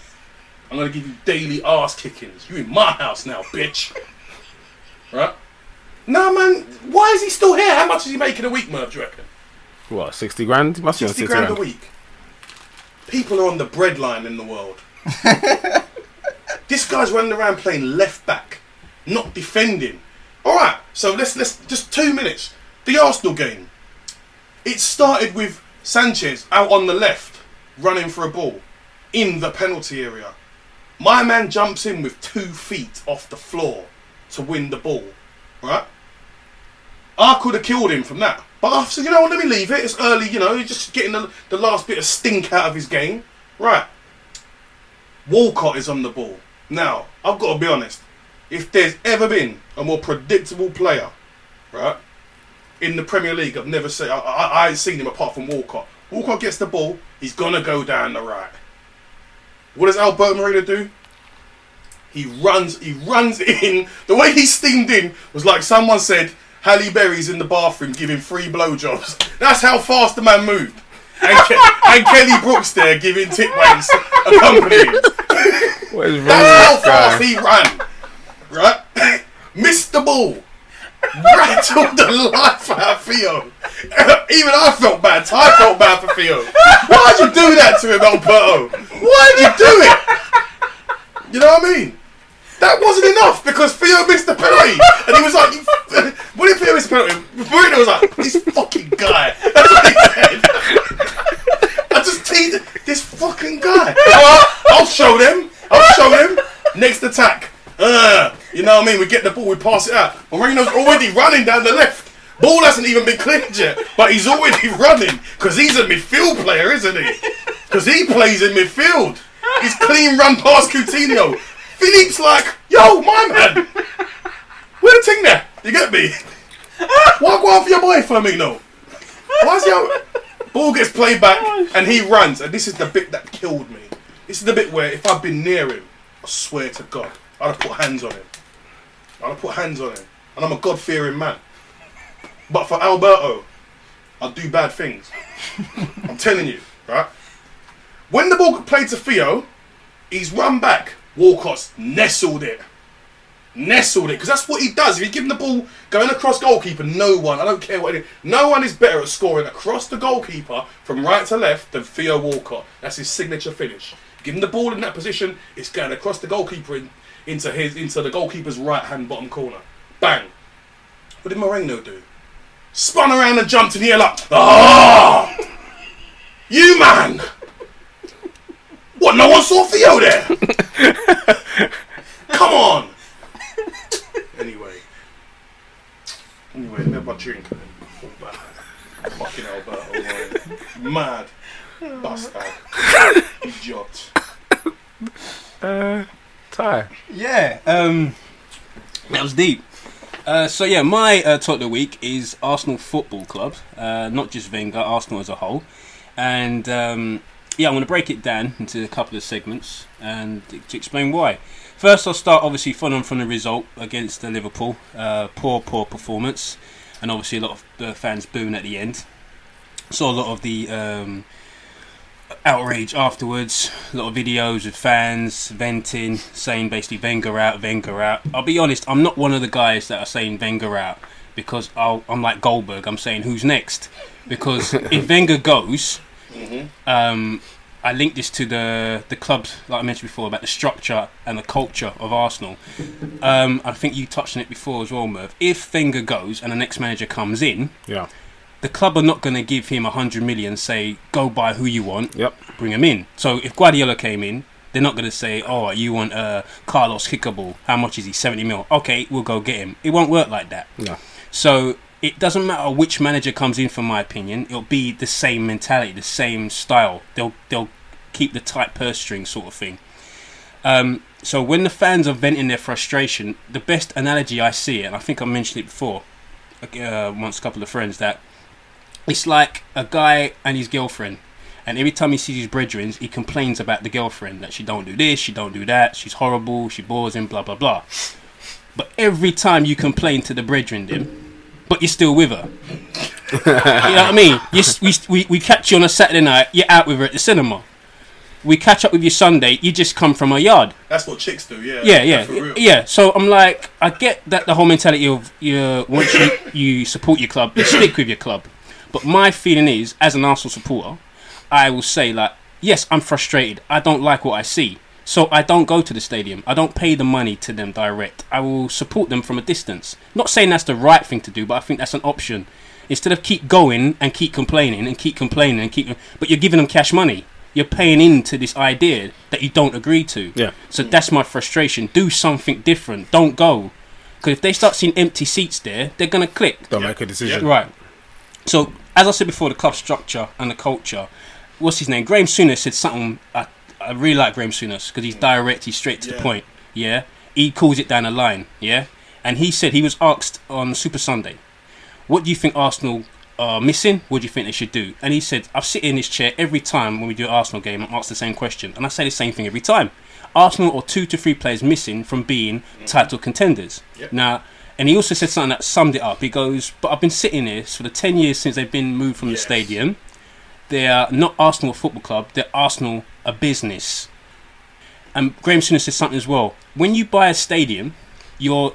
I'm gonna give you daily ass kickings. You in my house now, bitch. Right? Nah, man. Why is he still here? How much is he making a week, Merv? Do you reckon? What, 60 grand? He must be on 60 60 grand grand. a week. People are on the breadline in the world. this guy's running around playing left back, not defending. All right, so let's let's just two minutes. The Arsenal game. It started with Sanchez out on the left, running for a ball in the penalty area. My man jumps in with two feet off the floor to win the ball. Right? I could have killed him from that. But I said, you know what, let me leave it. It's early, you know, just getting the, the last bit of stink out of his game. Right. Walcott is on the ball. Now, I've got to be honest. If there's ever been a more predictable player, right, in the Premier League, I've never seen, I, I, I ain't seen him apart from Walcott. Walcott gets the ball, he's to go down the right. What does Alberto Moreno do? He runs, he runs in. The way he steamed in was like someone said, Halle Berry's in the bathroom giving free blowjobs. That's how fast the man moved. And, Ke- and Kelly Brooks there giving tip wanks accompanying. What is wrong That's how fast he ran. Right? Missed the ball. Rattled the life out of Theo. Even I felt bad. I felt bad for Theo. Why'd you do that to him, Alberto? Why'd you do it? You know what I mean? That wasn't enough because Theo missed the penalty. And he was like, you, f- when did Theo miss the penalty? Bruno was like, this fucking guy. That's what he said. I just teased this fucking guy. I'll, I'll show them. I'll show them. Next attack. Uh, you know what I mean? We get the ball, we pass it out. Moreno's already running down the left. Ball hasn't even been cleared yet, but he's already running because he's a midfield player, isn't he? Because he plays in midfield. He's clean run past Coutinho. Philippe's like, yo, my man. Where the thing there? You get me? Why go off your boy, Firmino? Why's your ball gets played back oh, and he runs? And this is the bit that killed me. This is the bit where if I'd been near him, I swear to God, I'd have put hands on him. I'd have put hands on him. And I'm a God fearing man. But for Alberto, I'll do bad things. I'm telling you, right? When the ball played to Theo, he's run back. Walcott's nestled it. Nestled it. Because that's what he does. If you give him the ball going across goalkeeper, no one, I don't care what it is, no one is better at scoring across the goalkeeper from right to left than Theo Walcott. That's his signature finish. Give him the ball in that position, it's going across the goalkeeper in, into his into the goalkeeper's right hand bottom corner. Bang. What did Moreno do? Spun around and jumped in the air like, ah! You man! What, no one saw Theo there? Come on! Anyway. Anyway, let me have my drink and then. Fucking Alberto, man. Mad. Bastard. Idiot. Uh, Ty. Yeah, um, that was deep. Uh, so yeah, my uh, talk of the week is Arsenal Football Club, uh, not just Wenger, Arsenal as a whole, and um, yeah, I'm going to break it down into a couple of segments and to explain why. First, I'll start obviously following from the result against the Liverpool, uh, poor, poor performance, and obviously a lot of the fans booing at the end. Saw a lot of the um, outrage afterwards. A lot of videos of fans venting, saying basically Wenger out, Wenger out. I'll be honest, I'm not one of the guys that are saying Wenger out because I'll, I'm like Goldberg. I'm saying who's next because if Wenger goes, um, I link this to the the clubs like I mentioned before about the structure and the culture of Arsenal. Um, I think you touched on it before as well, Merv. If Wenger goes and the next manager comes in, Yeah. the club are not going to give him a hundred million. Say go buy who you want, Yep. bring him in. So if Guardiola came in, they're not going to say, "Oh, you want uh, Carlos Kickable? How much is he? Seventy mil? Okay, we'll go get him." It won't work like that. No. So it doesn't matter which manager comes in. For my opinion, it'll be the same mentality, the same style. They'll they'll keep the tight purse string sort of thing. Um, so when the fans are venting their frustration, the best analogy I see, and I think I mentioned it before, uh, once a couple of friends, that it's like a guy and his girlfriend, and every time he sees his brethren, he complains about the girlfriend that she don't do this, she don't do that, she's horrible, she bores him, blah blah blah. But every time you complain to the brethren, then, but you're still with her. you know what I mean? You, we, we, we catch you on a Saturday night, you're out with her at the cinema. We catch up with you Sunday, you just come from a yard. That's what chicks do. Yeah. Yeah, yeah, yeah. So I'm like, I get that the whole mentality of you once you, you support your club, you stick with your club. But my feeling is, as an Arsenal supporter, I will say like, yes, I'm frustrated. I don't like what I see, so I don't go to the stadium. I don't pay the money to them direct. I will support them from a distance. Not saying that's the right thing to do, but I think that's an option. Instead of keep going and keep complaining and keep complaining and keep, but you're giving them cash money. You're paying into this idea that you don't agree to. Yeah. So that's my frustration. Do something different. Don't go. Because if they start seeing empty seats there, they're going to click. Don't Yeah. make a decision. Right. So, as I said before, the club structure and the culture. What's his name? Graham Souness said something. I, I really like Graham Souness because he's direct, he's straight to the point. Yeah. He calls it down the line. Yeah. And he said he was asked on Super Sunday, "What do you think Arsenal are missing? What do you think they should do?" And he said, "I've sit in this chair every time when we do an Arsenal game. I'm asked the same question, and I say the same thing every time. Arsenal are two to three players missing from being mm. title contenders. Yep. Now." And he also said something that summed it up. He goes, "But I've been sitting here for the ten years since they've been moved from Yes. the stadium. They are not Arsenal Football Club. They're Arsenal a business." And Graham Souness said something as well. When you buy a stadium, you're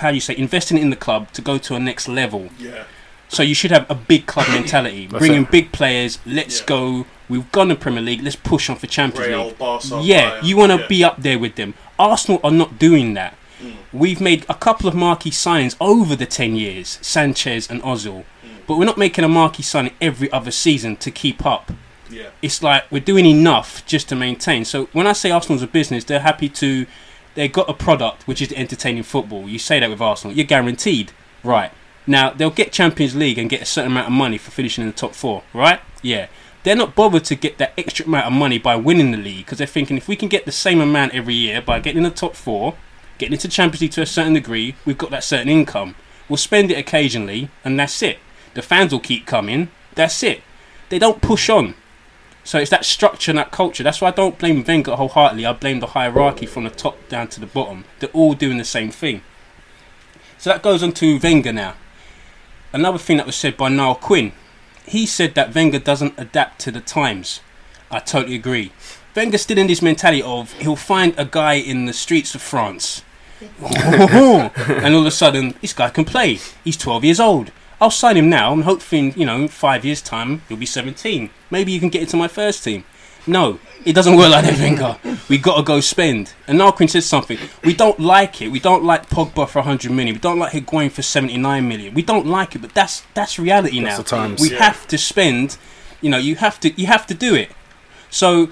how do you say investing in the club to go to a next level. Yeah. So you should have a big club mentality, That's bringing it. big players. Let's Yeah. go. We've gone to Premier League. Let's push on for Champions Real, League. Barca, yeah, Bayern. you want to Yeah. be up there with them. Arsenal are not doing that. Mm. We've made a couple of marquee signings over the 10 years, Sanchez and Ozil. But we're not making a marquee signing every other season to keep up. Yeah. It's like we're doing enough just to maintain. So when I say Arsenal's a business, they're happy to. they've got a product which is entertaining football. You say that with Arsenal, you're guaranteed, right? Now they'll get Champions League and get a certain amount of money for finishing in the top four, right? Yeah. They're not bothered to get that extra amount of money by winning the league because they're thinking if we can get the same amount every year by getting in the top four, getting into Champions League to a certain degree, we've got that certain income. We'll spend it occasionally, and that's it. The fans will keep coming. That's it. They don't push on. So it's that structure and that culture. That's why I don't blame Wenger wholeheartedly. I blame the hierarchy from the top down to the bottom. They're all doing the same thing. So that goes on to Wenger now. Another thing that was said by Niall Quinn. He said that Wenger doesn't adapt to the times. I totally agree. Wenger's still in this mentality of he'll find a guy in the streets of France. and all of a sudden, this guy can play. He's 12 years old. I'll sign him now and hoping, you know, in five years' time, he'll be 17. Maybe you can get into my first team. No, it doesn't work like that, Wenger. We got to go spend. And Niall Quinn said something. We don't like it. We don't like Pogba for 100 million. We don't like Higuain for 79 million. We don't like it, but that's that's reality That's now. the times. We Yeah. have to spend. You know, you have to you have to do it. So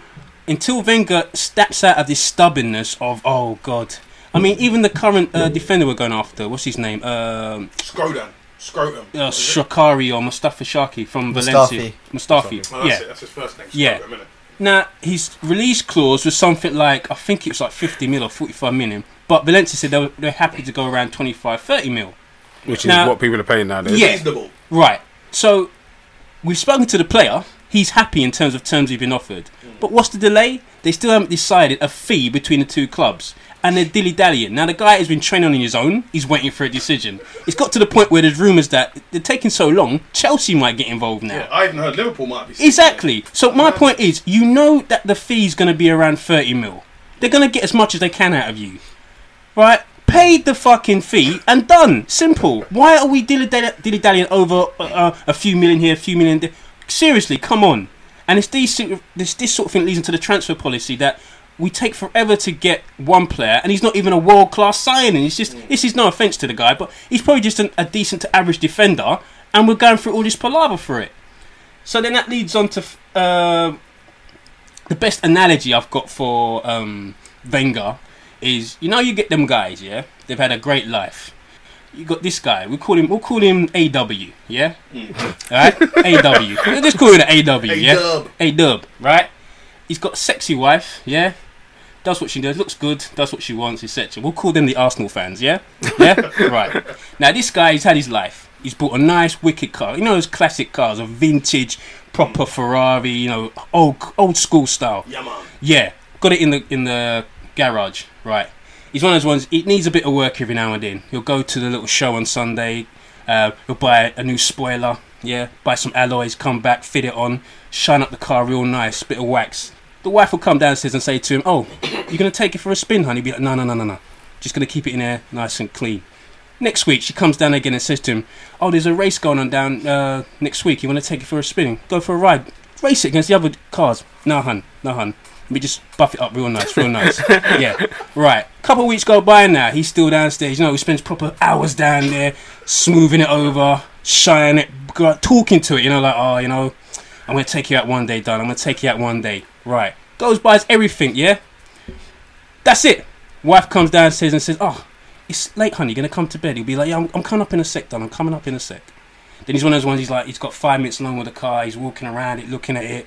until Wenger steps out of this stubbornness of oh god, I mean even the current uh, defender we're going after, what's his name? Um, Scrotum. Scrotum. uh, Shakari or Mustafa Shaki from Mustafi. Valencia. Mustafi. Oh, that's yeah. it. That's his first name. Yeah. Scrotum, innit? Now his release clause was something like I think it was like 50 mil or 45 million, but Valencia said they were, they're happy to go around 25, 30 mil. Which is what people are paying nowadays. Yeah. Reasonable. Right. So we've spoken to the player. He's happy in terms of terms he's been offered. But what's the delay? They still haven't decided a fee between the two clubs. And they're dilly dallying. Now, the guy has been training on his own. He's waiting for a decision. It's got to the point where there's rumours that they're taking so long, Chelsea might get involved now. Yeah, I even heard Liverpool might be. Exactly. So my point is, you know that the fee's going to be around thirty mil. They're going to get as much as they can out of you, right? Pay the fucking fee and done. Simple. Why are we dilly dilly dallying over uh, a few million here, a few million there? Seriously, come on. And it's these sort of- this this sort of thing leads into the transfer policy that we take forever to get one player, and he's not even a world class signing. It's just this is no offense to the guy, but he's probably just an, a decent to average defender, and we're going through all this palaver for it. So then that leads on to uh, the best analogy I've got for um, Wenger is you know you get them guys, yeah, they've had a great life. You got this guy. We call him. We'll call him AW. Yeah. Mm. All right. AW. We'll just call him AW. Hey, yeah. Dub. A Dub. Right. He's got a sexy wife. Yeah. Does what she does. Looks good. Does what she wants. Etc. We'll call them the Arsenal fans. Yeah. Yeah. right. Now this guy, he's had his life. He's bought a nice, wicked car. You know those classic cars, a vintage, proper Ferrari. You know, old, old school style. Yeah, man. Yeah, got it in the in the garage. Right. He's one of those ones. It needs a bit of work every now and then. He'll go to the little show on Sunday. Uh, he'll buy a new spoiler. Yeah, buy some alloys. Come back, fit it on, shine up the car real nice. Bit of wax. The wife will come downstairs and say to him, "Oh, you're gonna take it for a spin, honey?" He'll be like, "No, no, no, no, no. Just gonna keep it in there, nice and clean." Next week, she comes down again and says to him, "Oh, there's a race going on down uh, next week. You want to take it for a spin? Go for a ride. Race it against the other cars." No, hun. No, hun. Let me just buff it up real nice, real nice. yeah, right. Couple weeks go by now. He's still downstairs. You know, he spends proper hours down there, smoothing it over, shining it, talking to it. You know, like, oh, you know, I'm gonna take you out one day, Don. I'm gonna take you out one day. Right. Goes buys everything. Yeah. That's it. Wife comes downstairs and says, "Oh, it's late, honey. You gonna come to bed?" He'll be like, "Yeah, I'm, I'm coming up in a sec, Don. I'm coming up in a sec." Then he's one of those ones. He's like, he's got five minutes long with the car. He's walking around it, looking at it,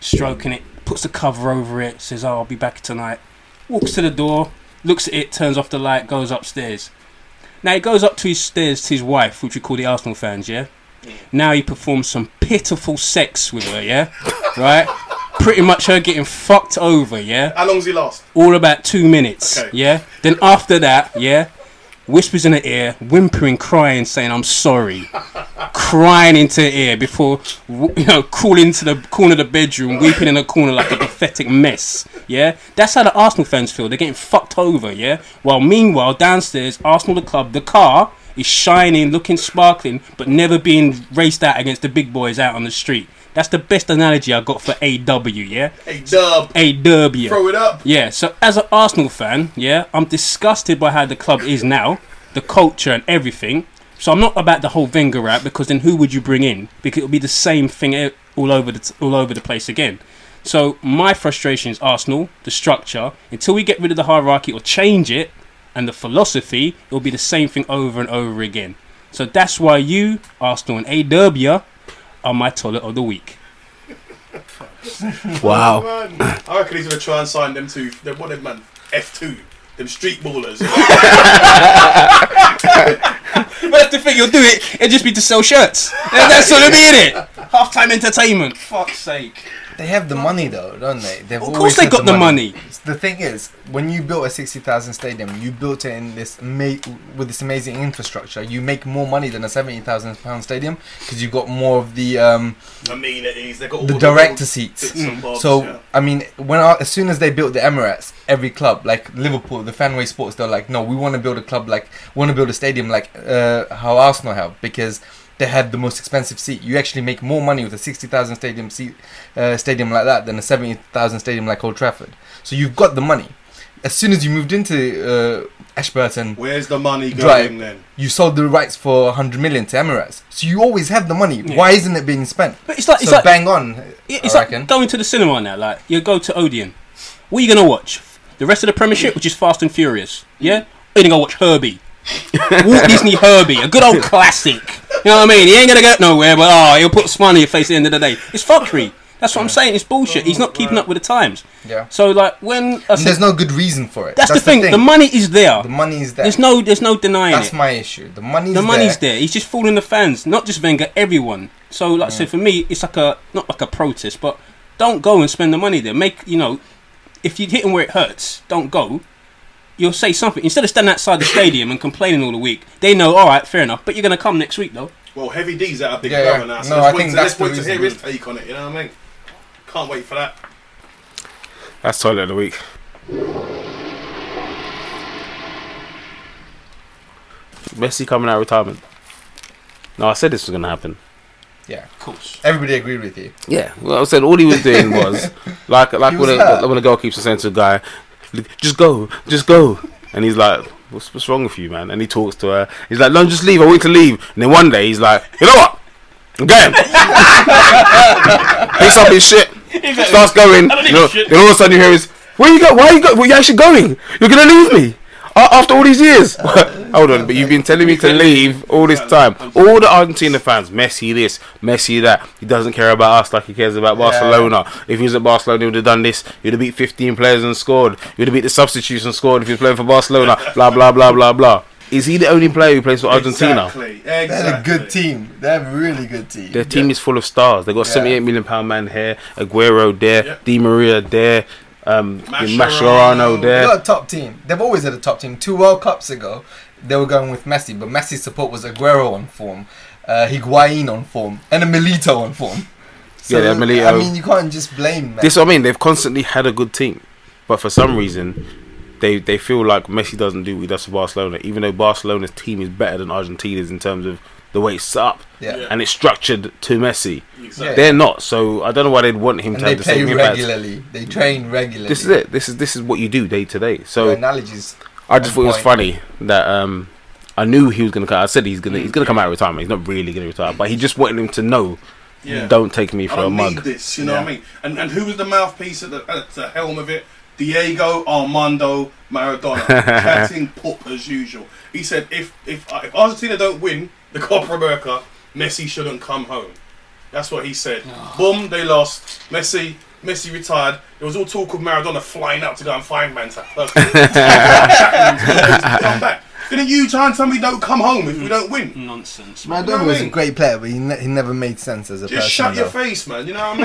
stroking it, puts the cover over it, says, "Oh, I'll be back tonight." Walks to the door, looks at it, turns off the light, goes upstairs. Now he goes up to his stairs to his wife, which we call the Arsenal fans, yeah. Now he performs some pitiful sex with her, yeah, right. Pretty much her getting fucked over, yeah How long's he last? all about two minutes. Okay. Yeah. Then after that, yeah, whispers in her ear, whimpering, crying, saying "I'm sorry," crying into her ear before you know crawling into the corner of the bedroom, weeping in the corner like a pathetic mess. Yeah, that's how the Arsenal fans feel. They're getting fucked over. Yeah. While meanwhile downstairs, Arsenal the club, the car is shining, looking sparkling, but never being raced out against the big boys out on the street. That's the best analogy I got for AW. Yeah. Hey, Dub. AW. Throw it up. Yeah, so as an Arsenal fan, yeah, I'm disgusted by how the club is now, the culture and everything. So I'm not about the whole Wenger rap because then who would you bring in? Because it'll be the same thing all over the t- all over the place again. So my frustration is Arsenal, the structure. Until we get rid of the hierarchy or change it, and the philosophy, it'll be the same thing over and over again. So that's why you, Arsenal and AW, are my toilet of the week. Wow. Man, I reckon he's gonna try and sign them to Them what them man? F two. Them street ballers. But that's the thing, you'll do it, it'll just be to sell shirts. That's all it'll be in it. Half time entertainment. Fuck's sake. They have the money though, don't they? They've Of course they got the money. The thing is, when you built a sixty thousand stadium, you built it in this ama- with this amazing infrastructure. You make more money than a seventy thousand pound stadium because you've got more of the um, Amenities. They got all the the director little seats. bits and bobs, So yeah. I mean, when I, as soon as they built the Emirates, every club like Liverpool, the Fenway Sports, they're like, no, we want to build a club like, want to build a stadium like uh, how Arsenal have because they had the most expensive seat. You actually make more money with a sixty thousand stadium seat uh, stadium like that than a seventy thousand stadium like Old Trafford. So you've got the money. As soon as you moved into uh, Ashburton, Where's the money Drive. going then? you sold the rights for 100 million to Emirates. So you always have the money. Yeah. Why isn't it being spent? But it's like, it's like, bang on. it's I like reckon. going to the cinema now. Like, you go to Odeon. What are you going to watch? The rest of the Premiership, which is Fast and Furious. Yeah? Or you going to go watch Herbie. Walt Disney Herbie, a good old classic. You know what I mean? He ain't to get nowhere, but oh, he'll put a smile on your face at the end of the day. It's fuckery. That's what I'm saying. It's bullshit. He's not keeping up with the times. Yeah. So, like, when. I said, there's no good reason for it. that's, the thing. The money is there. The money is there. There's no, there's no denying it. That's it. my issue. The money's the money's there. there. He's just fooling the fans, not just Wenger, everyone. So, like I said, for me, it's like a not like a protest, but don't go and spend the money there. Make you know, if you hit him where it hurts, don't go. You'll say something instead of standing outside the stadium and complaining all the week. They know, all right, fair enough, but you're gonna come next week though. Well, Heavy D's out a big Yeah, brother yeah. now. So No, let's I wait think to, that's let's wait to hear his take on it. You know what I mean? Can't wait for that. That's toilet of the week. Messi coming out of retirement. No, I said this was gonna happen. Yeah. Of course. Everybody agreed with you. Yeah, well, I said all he was doing was like like when, a, hurt. when a goalkeeper saying to a guy, "Just go, just go," and he's like, "What's what's wrong with you, man?" And he talks to her. He's like, "No, just leave. I want you to leave." And then one day he's like, "You know what? I'm going." Picks up his shit, starts going. You know, then all of a sudden you hear is, "Where you go? Why you go? Where you actually going? You're gonna leave me?" A- After all these years, Hold on, but you've been telling me to leave all this time. All the Argentina fans, Messi this, Messi that. He doesn't care about us like he cares about Yeah. Barcelona. If he was at Barcelona, he would have done this. He would have beat 15 players and scored. He would have beat the substitutes and scored if he was playing for Barcelona. blah blah blah blah blah. Is he the only player who plays for Argentina? Exactly. They're a good team. They're a really good team. Their team is full of stars. They've got Yeah. 78 million pound man here, Aguero there, Yeah. Di Maria there, um, Mascherano. Mascherano They there. got a top team. They've always had a top team. Two World Cups ago, they were going with Messi, but Messi's support was Aguero on form, uh, Higuain on form, and a Milito on form. Yeah, they Milito. I mean, you can't just blame Messi. This I mean. They've constantly had a good team, but for some reason, they they feel like Messi doesn't do what he does for Barcelona, even though Barcelona's team is better than Argentina's in terms of the way it's set up yeah. Yeah. and it's structured to Messi. Exactly. They're not, so I don't know why they'd want him And to they have the play same impact. regularly. They train regularly. This is it. This is this is what you do day to day. So Your analogies. I just on thought it was funny that um, I knew he was gonna. come I said he's gonna he's gonna come out of retirement. He's not really gonna retire, but he just wanted him to know. Yeah. Don't take me for a don't need mug. this, you know Yeah. what I mean? And and who was the mouthpiece at the, at the helm of it? Diego Armando Maradona, chatting pop as usual. He said, if if if Argentina don't win the Copa America, Messi shouldn't come home. That's what he said. Ah. Boom, they lost. Messi. Messi retired. There was all talk of Maradona flying out to go and find Manta. come back. Didn't you try and tell me don't come home if we don't win? Nonsense. know what Maradona I was a mean? great player, but he, ne- he never made sense as a Just person. shut your face, man. You know what I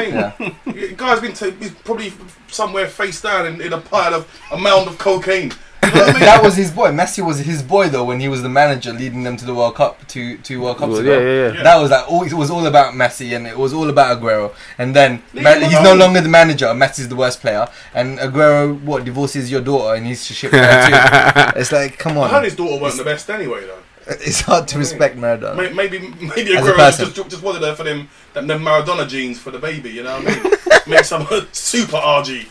mean? The Guy's been to, he's probably somewhere face down in, in a pile of a mound of cocaine. You know what I mean? that was his boy. Messi was his boy though when he was the manager leading them to the World Cup two two World Cups Well, ago. yeah, yeah, yeah. Yeah. That was like all, it was all about Messi and it was all about Aguero. And then Ma- he's no longer the manager. Messi's the worst player. And Aguero what divorces your daughter and he's to ship her too. It's like come I heard on. his daughter weren't the best anyway, though. It's hard to respect Maradona. May- Maybe maybe As a Aguero person. just, just wanted her for them, them, them Maradona genes for the baby. You know what I mean? Make some super RG.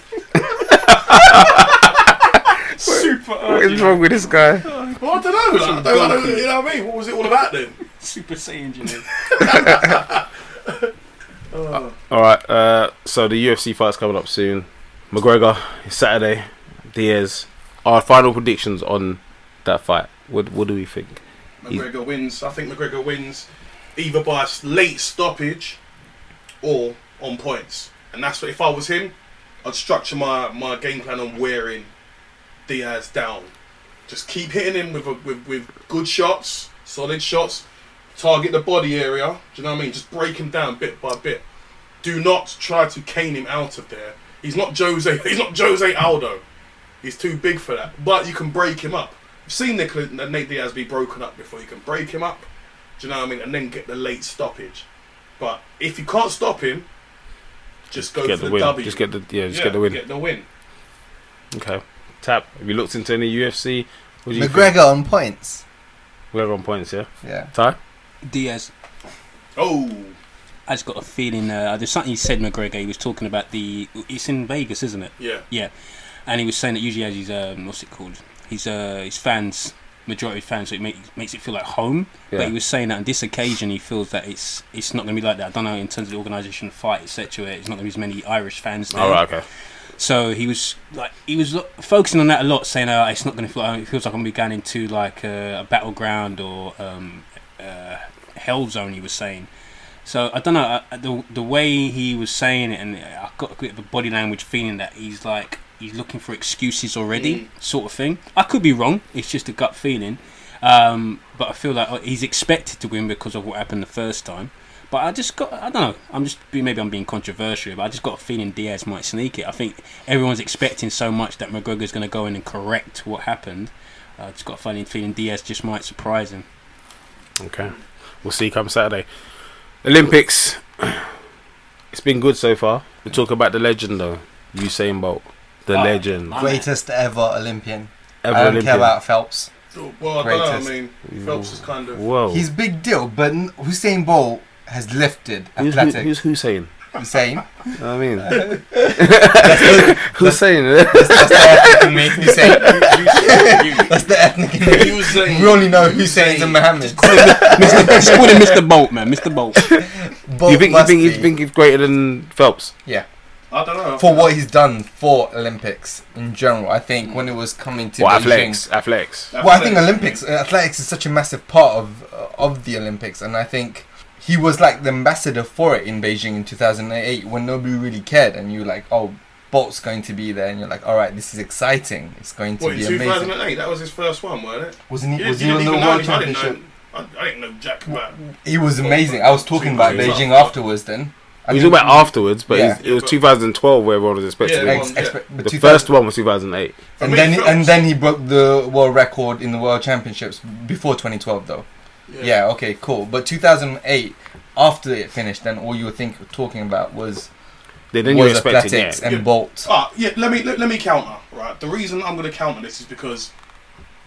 Super What is wrong with this guy? Well, I don't know. Like, I don't, I don't, you know what I mean? What was it all about then? Super Saiyan engineer. Oh. All right. Uh, so the UFC fight's coming up soon. McGregor is Saturday. Diaz. Our final predictions on that fight. What What do we think? McGregor wins. I think McGregor wins either by a s- late stoppage or on points. And that's what if I was him, I'd structure my, my game plan on wearing Diaz down. Just keep hitting him with, a, with with good shots, solid shots. Target the body area. Do you know what I mean? Just break him down bit by bit. Do not try to cane him out of there. He's not Jose. He's not Jose Aldo. He's too big for that. But you can break him up. I've seen Nicola, Nate Diaz be broken up before. You can break him up. Do you know what I mean? And then get the late stoppage. But if you can't stop him, just go get for the the, win. W. Just get the yeah. Just Yeah, get the win. Get the win. Okay. Tap. Have you looked into any UFC? What do you McGregor on points. Think? We're on points. Yeah. Yeah. Ty. Diaz. Oh, I just got a feeling. Uh, there's something he said, McGregor. He was talking about the. It's in Vegas, isn't it? yeah. Yeah, and he was saying that usually has his um, what's it called? His uh, his fans, majority fans, so it make, makes it feel like home. Yeah. But he was saying that on this occasion he feels that it's it's not going to be like that. I don't know in terms of the organisation, fight, etc. It's not going to be as many Irish fans there. All right. Okay. So he was like he was lo- focusing on that a lot, saying uh, it's not going to feel. Like, it feels like I'm going to be going into like a, a battleground or um, uh, hell zone. He was saying. So I don't know uh, the the way he was saying it, and I got a bit of a body language feeling that he's like he's looking for excuses already, sort of thing. I could be wrong. It's just a gut feeling, um, but I feel like he's expected to win because of what happened the first time. But I just got, I don't know, I'm just, maybe I'm being controversial, but I just got a feeling Diaz might sneak it. I think everyone's expecting so much that McGregor's going to go in and correct what happened. I just got a funny feeling Diaz just might surprise him. Okay. We'll see come Saturday. Olympics. It's been good so far. We talk about the legend though. Usain Bolt. The Oh, legend. Greatest ever Olympian. Ever I don't Olympian. care about Phelps. Well, I don't know. I mean, Phelps is kind of. Whoa. He's big deal, but n- Usain Bolt has lifted who's, who, athletic. who's Hussein? Usain. I mean, That's Hussein. the ethnic in me. Hussein. That's the ethnic in me. Usain- We only know Hussein's and Mohammed. Mr. Just call him Mr. Bolt, man. Mr. Bolt. Bolt you think you must think you be. think he's greater than Phelps? Yeah. I don't know. for what he's done for Olympics in general. I think when it was coming to What Beijing. athletics? Athletics. Well, I think Olympics, uh, athletics is such a massive part of uh, of the Olympics, and I think he was like the ambassador for it in Beijing in 2008 when nobody really cared, and you're like, oh, Bolt's going to be there, and you're like, all right, this is exciting. It's going to What, in be amazing. 2008? That was his first one, wasn't it? Wasn't he? You Was didn't- he you on didn't the even know World him. I didn't Championship? know. I, I didn't know Jack about. He was amazing. I was talking about Beijing months. afterwards. Then I We mean, talk about afterwards, but Yeah. it was 2012 where everyone was expecting Yeah, it. ex- yeah. The 2000 first one was 2008. And then Phelps- and then he broke the world record in the World Championships before 2012, though. Yeah. okay, cool. But 2008, after it finished, then all you were think talking about was Then, then you was expected, athletics yeah. and Yeah. Bolt. Ah, yeah. Let me let, let me counter. Right. The reason I'm going to counter this is because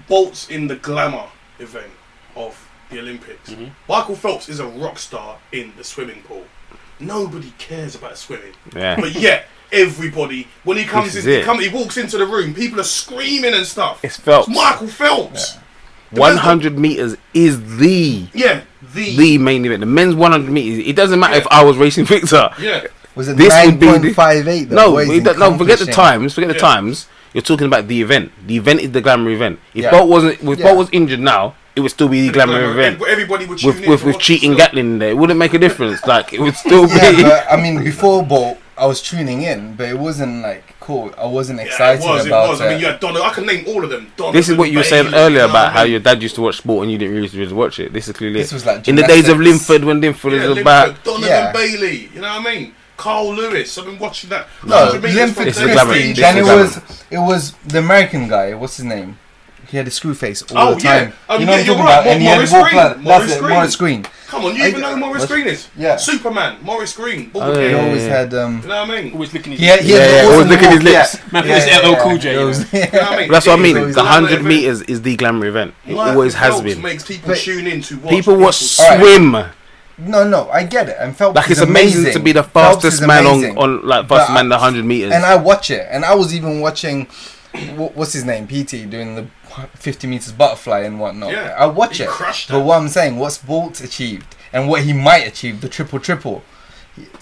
Bolt's in the glamour event of the Olympics. Mhm. Michael Phelps is a rock star in the swimming pool. Nobody cares about swimming, Yeah. but yet everybody when he comes in, he, it. come, he walks into the room, people are screaming and stuff. It's Phelps. Michael Phelps. 100 meters is the Yeah. The. the main event. The men's 100 meters. It doesn't matter if I was racing Victor. yeah. Was it This nine would be the- point five eight? No, it don't- no. Forget the times. Forget the times. You're talking about the event. The event is the glamour event. If Yeah. Bolt wasn't, if Yeah. Bolt was injured now, it would still be the glamour event. Everybody would tune With in with, with cheating still. Gatlin in there, it wouldn't make a difference. Like it would still Yeah, be. but I mean, before Bolt, I was tuning in, but it wasn't like cool. I wasn't Yeah, excited it was. It about was. I mean, you had Donovan. I can name all of them. Donovan, This is what you were saying Bailey, earlier about how your dad used to watch sport and you didn't really watch it. This is clearly This was like in the days of. Linford when Linford Yeah, was Linford, about. Donovan Yeah. Bailey. You know what I mean? Carl Lewis. I've been watching that. No, Linford from This is there. Christie. This Then was it was the American guy. What's his name? He had a screw face all Oh, the yeah. time. Um, you know yeah, what I'm you're talking right. about? And he had Morris to walk Green. like Morris that's it, Green. Maurice Greene. Come on, you I- even know who Maurice Greene is? Yeah. Superman. Maurice Greene. Oh, game. He yeah. always had um. You know what I mean? Always looking at He had, he Yeah, the yeah, awesome always licking his walk, lips. Yeah. Man, it's LL Cool J, you know. was- You know what I mean? That's what I mean. The 100 meters is the glamour event. It always has Phelps been. makes people tune in to watch. People watch people- swim. No, no, I get it. And Phelps Like is it's amazing, amazing to be the fastest man on, on like But fastest man the 100 meters. and I watch it, and I was even watching, wh- what's his name, Peaty, doing the 50 meters butterfly and whatnot. Yeah, I watch he it. crushed But what I'm saying, what's Bolt achieved, and what he might achieve, the triple triple.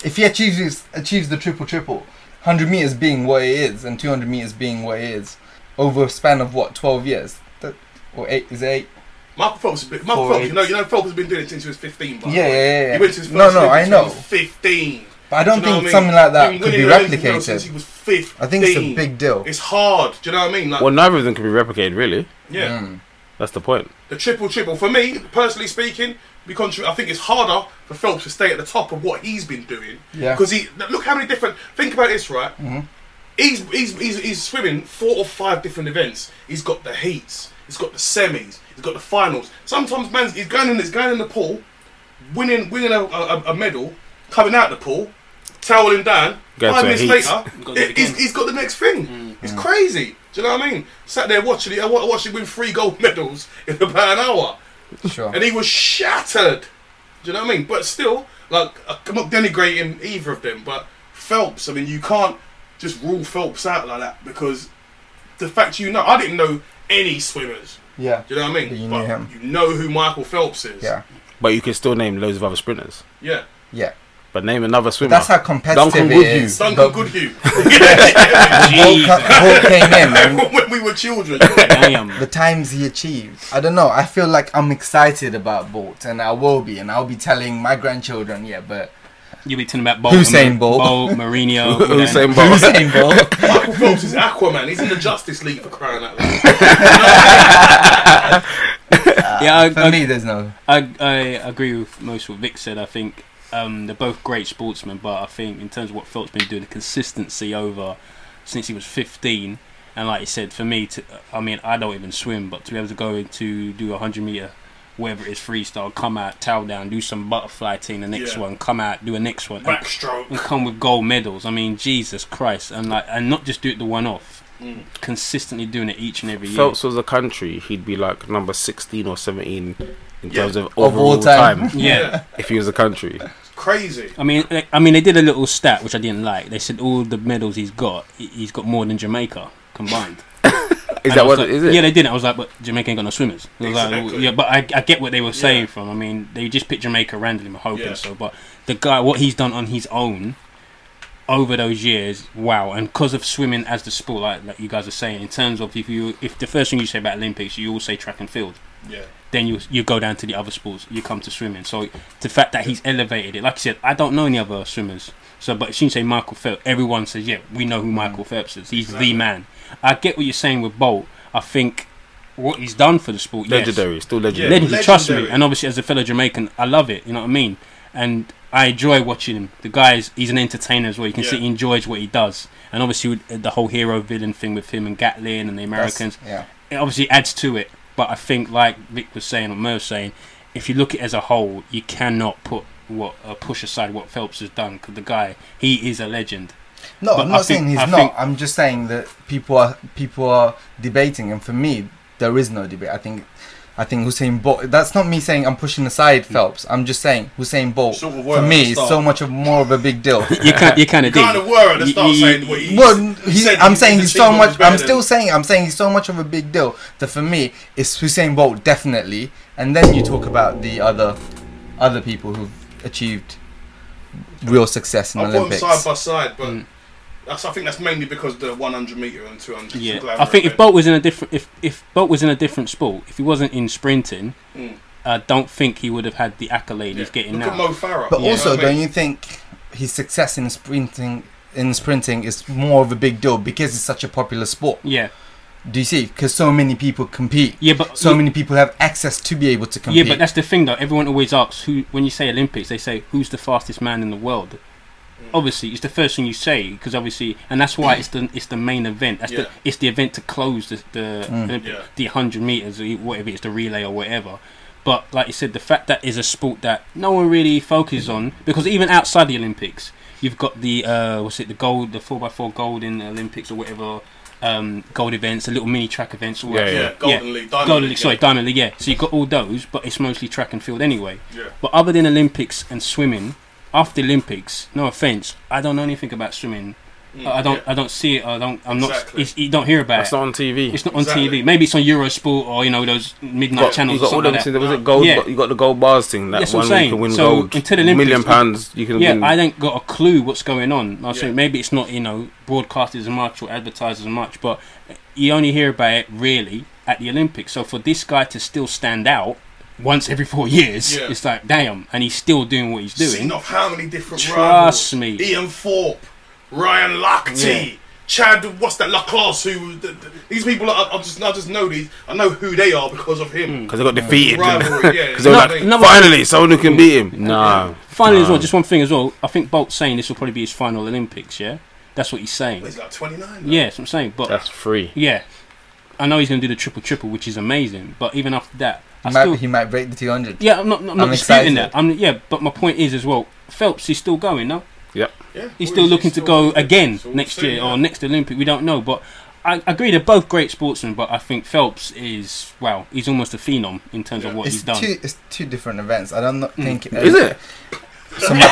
If he achieves achieves the triple triple, 100 meters being what it is, and 200 meters being what it is, over a span of what 12 years, that, or eight is it eight? Michael Phelps, Michael Phelps, you know, you know, Phelps has been doing it since he was 15. By Yeah, yeah, yeah, yeah. He went to his first No, no, I know. 15. But I don't Do you know think I mean? something like that could be winning Olympic medals Since replicated. he was 15. I think it's a big deal. It's hard. Do you know what I mean? Like, well, neither of them can be replicated, really. yeah. Mm. That's the point. The triple triple for me, personally speaking, because I think it's harder for Phelps to stay at the top of what he's been doing. Yeah. Because he look how many different. Think about this, right? Mhm. He's, he's he's he's swimming four or five different events. He's got the heats. He's got the semis. He's got the finals. Sometimes man's he's going in. He's going in the pool, winning winning a, a, a medal, coming out the pool, toweling down. Go five minutes later, it he's, he's got the next thing. Mm. It's crazy. Do you know what I mean? Sat there watching it. I watched him win three gold medals in about an hour Sure. and he was shattered. Do you know what I mean? But still, like uh, I'm not denigrating either of them, but Phelps. I mean, you can't just rule Phelps out like that because the fact you know, I didn't know any swimmers. Yeah. Do you know what I mean? But you knew him. You know who Michael Phelps is. Yeah. But you can still name loads of other sprinters. Yeah. Yeah. But name another swimmer. That's how competitive Duncan it Goodhew. is. Duncan Goodhew. Bolt, co- Bolt came in and when we were children. Damn. the times he achieved. I don't know. I feel like I'm excited about Bolt, and I will be, and I'll be telling my grandchildren. Yeah, but You'll be talking about Bolt, Usain Bolt. Bolt, Mourinho, all that. Usain Bolt. Usain Bolt. Michael Phelps is Aquaman. He's in the Justice League for crying out loud. Yeah, I, For I, me, there's no. I, I agree with most of what Vic said. I think um, they're both great sportsmen, but I think in terms of what Phelps been doing, the consistency over since he was 15, and like you said, for me, to I mean, I don't even swim, but to be able to go to do a 100 meter, whether it's freestyle, come out, towel down, do some butterfly thing, the next Yeah. one, come out, do a next one, Backstroke. and come with gold medals. I mean, Jesus Christ, and like, and not just do it the one off, Mm. consistently doing it each and every year. Phelps was a country, he'd be like number 16 or 17 in Yeah. terms of all overall time. time. yeah. if he was a country. Crazy. I mean, they- I mean, they did a little stat which I didn't like. They said all the medals he's got, he- he's got more than Jamaica combined. Is And that what like, it is? It? Yeah, they did. I was like, but Jamaica ain't got no swimmers. I was like, Exactly. yeah, but I, I get what they were saying Yeah. from. I mean, they just picked Jamaica randomly, I'm hoping Yeah. so. But the guy, what he's done on his own, over those years, wow! And because of swimming as the sport, like, like you guys are saying, in terms of if you if the first thing you say about Olympics, you all say track and field Yeah. then you you go down to the other sports. You come to swimming. So the fact that he's elevated it, like I said, I don't know any other swimmers. So, but as soon as you say Michael Phelps, everyone says, yeah, we know who mm. Michael Phelps is. He's Exactly. the man. I get what you're saying with Bolt. I think what he's done for the sport, yes, Legendary, still legendary. Yeah. legendary. Trust me. And obviously, as a fellow Jamaican, I love it. You know what I mean? And I enjoy watching him. The guy is he's an entertainer as well. You can see he enjoys what he does. And obviously, with uh, the whole hero villain thing with him and Gatlin and the That's- Americans, Yeah. it obviously adds to it. But I think, like Vic was saying or Mer was saying, if you look at it as a whole, you cannot put what uh, push aside what Phelps has done because the guy he is a legend. No, But I'm I not think- saying he's I not. think- I'm just saying that people are people are debating, and for me, there is no debate. I think, I think Hussein Bolt. That's not me saying I'm pushing aside Phelps. I'm just saying Hussein Bolt. Sort of For me, the it's so much of more of a big deal. You can you kind of You kind of were at the start you- saying what he well, he he, said I'm he- saying he's so much. I'm still saying I'm saying he's so much of a big deal that for me, it's Hussein Bolt definitely, and then you talk about the other other people who've achieved real success in I'll the put them Olympics. side by side, but Mm. That's, I think that's mainly because the 100 meter and 200. Yeah, is a I think if Bolt was in a different if if Bolt was in a different sport, if he wasn't in sprinting, Mm. I don't think he would have had the accolade he's getting Look at now. Mo Farah. But Yeah. also, You know don't mean? you think his success in sprinting in sprinting is more of a big deal because it's such a popular sport? Yeah, Do you see? Because so many people compete. yeah, but So many people have access to be able to compete. Yeah, but that's the thing though. Everyone always asks who when you say Olympics, they say who's the fastest man in the world. Mm. Obviously, it's the first thing you say because obviously, and that's why it's the it's the main event. That's Yeah. the it's the event to close the the Mm. Olympic- Yeah. the hundred meters, or whatever it's the relay or whatever. But like you said, the fact that is a sport that no one really focuses on because even outside the Olympics, you've got the uh, what's it the gold, the four x four gold in the Olympics or whatever. Um, gold events, the little mini track events, or Yeah, whatever. Yeah, Golden League, Diamond Golden League. League, sorry, Diamond League, yeah. So you've got all those, but it's mostly track and field anyway. Yeah. But other than Olympics and swimming, after the Olympics, no offense, I don't know anything about swimming. Mm, I don't, yeah. I don't see it. I don't, I'm Exactly. not. It's, you don't hear about That's it. It's not on TV. it's not on Exactly. TV. Maybe it's on Eurosport or you know those midnight got, channels. you or got all something them like things. that. Was it gold? Yeah. You got the gold bars thing. That That's what one I'm where you saying. can win So, gold. until the Olympics, million pounds. You can Yeah, win. I ain't got a clue what's going on. I say Yeah. maybe it's not you know broadcasted as much or advertised as much, but you only hear about it really at the Olympics. So for this guy to still stand out once every four years, Yeah. it's like damn, and he's still doing what he's doing. Seen off how many different Trust rivals. me. Ian Thorpe, Ryan Lochte, Chad, what's that, le Clos, who, the, the, these people, I, I just I just know these, I know who they are because of him. Mm. Because they got defeated. Rivalry, yeah. Because they were No, like, no, finally, someone who can beat him. No. Finally, as well, just one thing as well. I think Bolt's saying this will probably be his final Olympics. Yeah, that's what he's saying. He's like 29 now. Yeah, that's what I'm saying. But That's free. yeah, I know he's going to do the triple triple, which is amazing. But even after that, I he, might, still he might break the 200. yeah, I'm not, I'm not I'm disputing excited. that. I'm yeah, but my point is as well. Phelps is still going, no? Yeah. He's Well, still looking to still go looking. again So we'll next year yeah. or next Olympic. We don't know, but I agree they're both great sportsmen. But I think Phelps is well, he's almost a phenom in terms of what It's he's done. two. It's two different events. I don't not Mm. think. Is it? So my,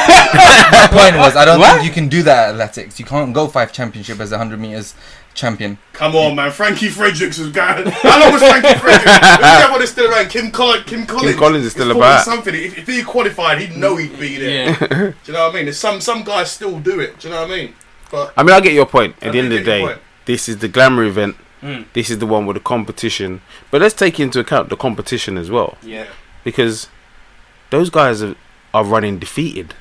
my point was, I don't What? think you can do that at athletics. You can't go five championship as a hundred meters champion. Come on, man. Frankie Fredericks was going. How long was Frankie Fredericks? Who's that one still around? Kim, Coll- Kim Collins. Collins is still He's about. Something. If, if he qualified, he'd know he'd be there. Yeah, Do you know what I mean? There's some some guys still do it. Do you know what I mean? But I mean, I get your point. I At the end of the day, this is the glamour event. Mm. This is the one with the competition. But let's take into account the competition as well. yeah. Because those guys are, are running defeated.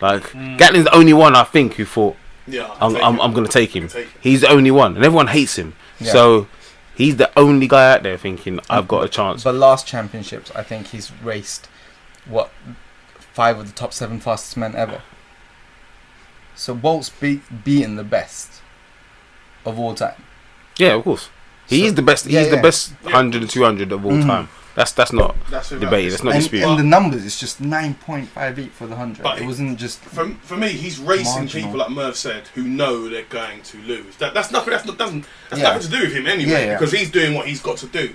Like, Mm. Gatlin's the only one I think who thought, yeah, I'm, take I'm. I'm going to take him. Take it. He's the only one. And everyone hates him. Yeah. So he's the only guy out there thinking, I've got a chance. But last championships, I think he's raced what five of the top seven fastest men ever. So Bolt's be- beaten the best of all time. Yeah, of course. He So- is the best. yeah, he's the best 100 and 200 of all Mhm. time. That's that's not That's who debated. that That's not and, disputed. and the numbers, it's just nine point five eight for the hundred. But It it- wasn't just For, for me, he's racing Marginal. people like Merv said who know they're going to lose. That, that's nothing. That's not doesn't. That's Yeah. nothing to do with him anyway Yeah, yeah. because he's doing what he's got to do.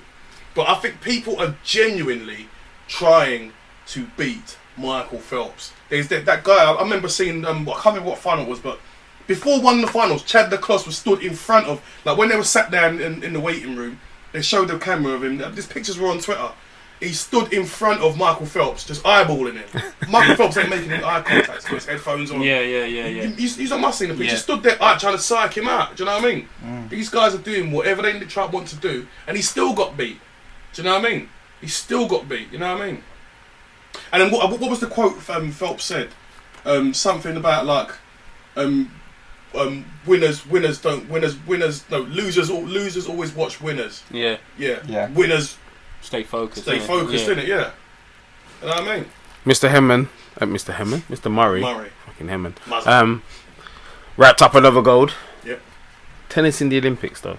But I think people are genuinely trying to beat Michael Phelps. There's that, that guy. I, I remember seeing. Um, I can't remember what final it was, but before one of the finals, Chad le Clos was stood in front of like when they were sat down in, in the waiting room. They showed the camera of him. These pictures were on Twitter. he stood in front of Michael Phelps, just eyeballing him. Michael Phelps ain't making any eye contact. He's got his headphones on. Yeah, yeah, yeah, yeah. You, you, you not must seen the picture. Yeah. stood there uh, trying to psych him out. Do you know what I mean? Mm. These guys are doing whatever they the try want to do, and he still got beat. Do you know what I mean? He still got beat. You know what I mean? And then what, what was the quote um, Phelps said? Um, something about like, um, um, winners, winners don't, winners, winners, no, losers, al- losers always watch winners. Yeah, Yeah, Yeah. winners stay focused. stay innit? focused yeah. in it. Yeah, you know what I mean? Mr. Henman, uh, Mr. Henman, Mr. Murray, Murray, fucking Henman, Muzz. um, wrapped up another gold. Yep. Tennis in the Olympics, though.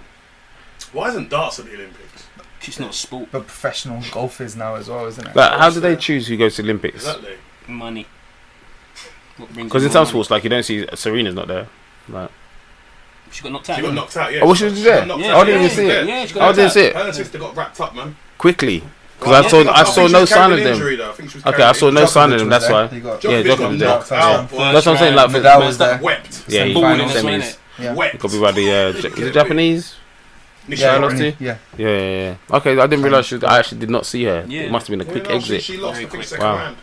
Why isn't darts at the Olympics? It's not a sport. But professional golf is now as well, isn't it? Like, how do they choose who goes to the Olympics? Exactly. Money. Because in in some money? sports, like you don't see Serena's not there. Like, she got knocked out. She got knocked out. Yeah. Oh, was she got there? knocked Yeah. I didn't even see it. Yeah, she got I knocked didn't out. see it Her sister got wrapped up, man. quickly because Well, I saw think- I think saw no sign of them. injury, though. I think she was Okay, I saw no sign of them. That's why. there. He got- Yeah, Djokovic Djokovic got was there. knocked out. That's what I'm saying. Like, for, Nadal was there. Wept. yeah, he Balling got semis. Yeah. Wept. Got be by the uh, is it Japanese? Yeah, Nishikori. lost yeah, yeah. Yeah, yeah, yeah. Okay, I didn't realize she, I actually did not see her. Yeah. It must have been a Yeah, quick no, exit. She, lost, Very I think, quick. second Wow. round.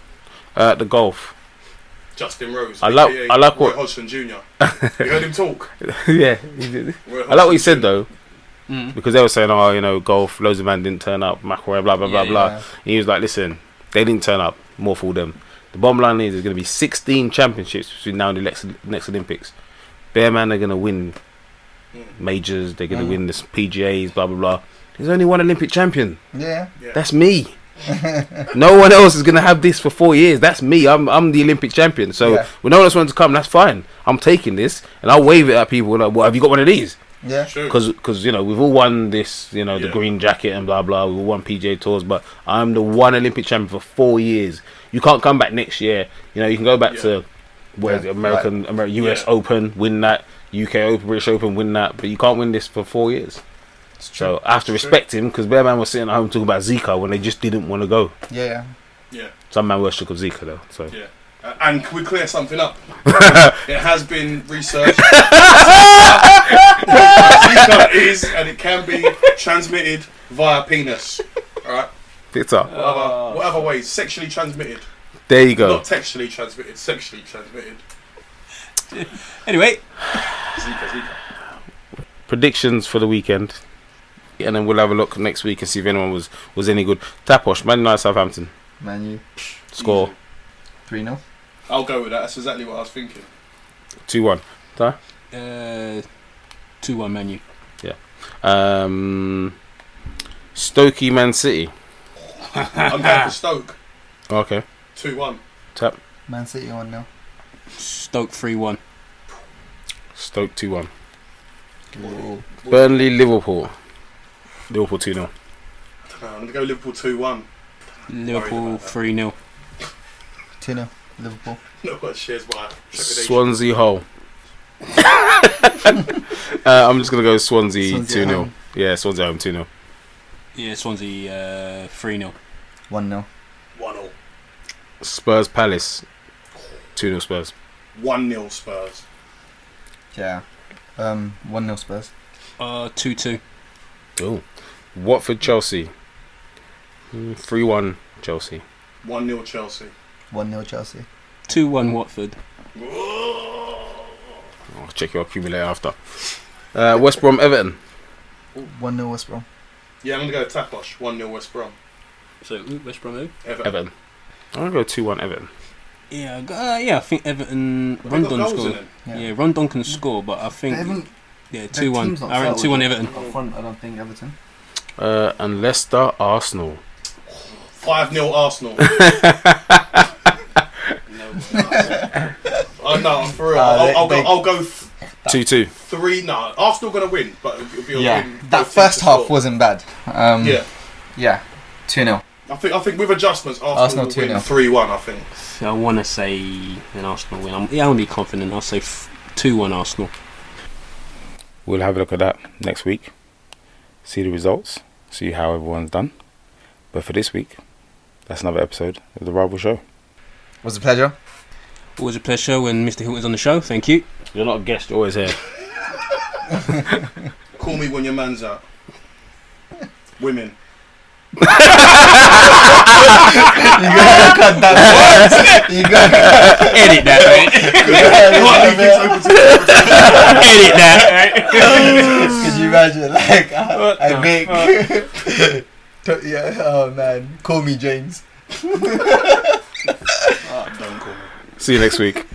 Uh, the golf. Justin Rose. I like- I like Roy what- Hodgson Jr. you heard him talk. yeah. I like what he said though, Mm. because they were saying, "Oh, you know, golf. Loads of men didn't turn up. McIlroy, blah blah blah Yeah, blah." yeah. And he was like, "Listen, they didn't turn up. More for them. The bottom line is, there's going to be 16 championships between now and the next, next Olympics. Bear man are going to win Mm. majors. They're going to Mm. win the PGA's. Blah blah blah. There's only one Olympic champion. Yeah. Yeah. That's me. no one else is gonna have this for four years. That's me. I'm I'm the Olympic champion. So Yeah. when no one else wants to come, that's fine. I'm taking this and I'll wave it at people. Like, well, have you got one of these? Yeah. True. Because you know we've all won this. You know the Yeah. green jacket and blah blah. We've all won PGA tours, but I'm the one Olympic champion for four years. You can't come back next year. You know you can go back Yeah. to where's Yeah, it, American, Amer- US Yeah. Open, win that. UK Open, British Open, win that. But you can't win this for four years. It's true. So I have to It's true. respect him because Bear Man was sitting at home talking about Zika when they just didn't want to go. Yeah, yeah. Yeah. Some man was shook of Zika though. So Yeah. Uh, and can we clear something up? it has been researched. Zika is, and it can be transmitted via penis. Alright? picked up. What other, what other ways? Sexually transmitted. There you go. Not textually transmitted, sexually transmitted. Anyway, Zika, Zika. Predictions for the weekend, and then we'll have a look next week and see if anyone was was any good. Taposh, Man United, Southampton. Man, you Score 3 0. I'll go with that. That's exactly what I was thinking. two one. uh, two one menu. Um, Stokey, Man City. I'm going for Stoke. Okay. 2 1. Tap. Man City 1 0. Stoke three one. Stoke two one. Burnley, Liverpool. Liverpool two 0 I'm going to go Liverpool 2 1. Liverpool three 0 2 0. Liverpool. No one shares my. Swansea, Hull. uh, I'm just gonna go Swansea Swansea two at 0. Yeah, Swansea home two 0 Yeah, Swansea uh, three 0 1 0. 1 0. Spurs, Palace. Two 0 Spurs. 1 0 Spurs. Yeah. Um, 1 0 Spurs. Uh, two two. Oh, Watford, Chelsea. Mm, Three one Chelsea. 1 0 Chelsea. 1 0 Chelsea. Two one Watford. I'll check your accumulator after. Uh, West Brom, Everton. 1 0 West Brom. Yeah, I'm going to go Taposh. 1 0 West Brom. So West Brom. who? Everton. Everton. I'm gonna go two one Everton. Yeah, uh, yeah. I think Everton. Have Rondon goals in scored. them? Yeah. Rondon can score, but I think yeah, two one. I reckon two one Everton. Up front, I don't think Everton. Uh, and Leicester, Arsenal. 5 0 Arsenal. Oh no, for real. Uh, I'll, they- I'll go. they- I'll go th- Two two. three. No, Arsenal gonna win, but it'll, it'll be a Yeah. win. That first half score. wasn't bad. Um, Yeah, Yeah. 2 0. I think. I think with adjustments, Arsenal, Arsenal will win 2-0. three one. I think. I want to say an Arsenal win. I'm, yeah, I'll be confident. I'll say two one Arsenal. We'll have a look at that next week. See the results. See how everyone's done. But for this week, that's another episode of the Rival Show. Was a pleasure. Always a pleasure when Mr. Hilton's on the show. Thank you. You're not a guest, you're always here. Call me when your man's out. Women. You gotta cut that. You gotta. Edit that, mate. Edit that. Could you imagine, like, I, What I the make. yeah. Oh man, call me James. Ah, don't call me. See you next week.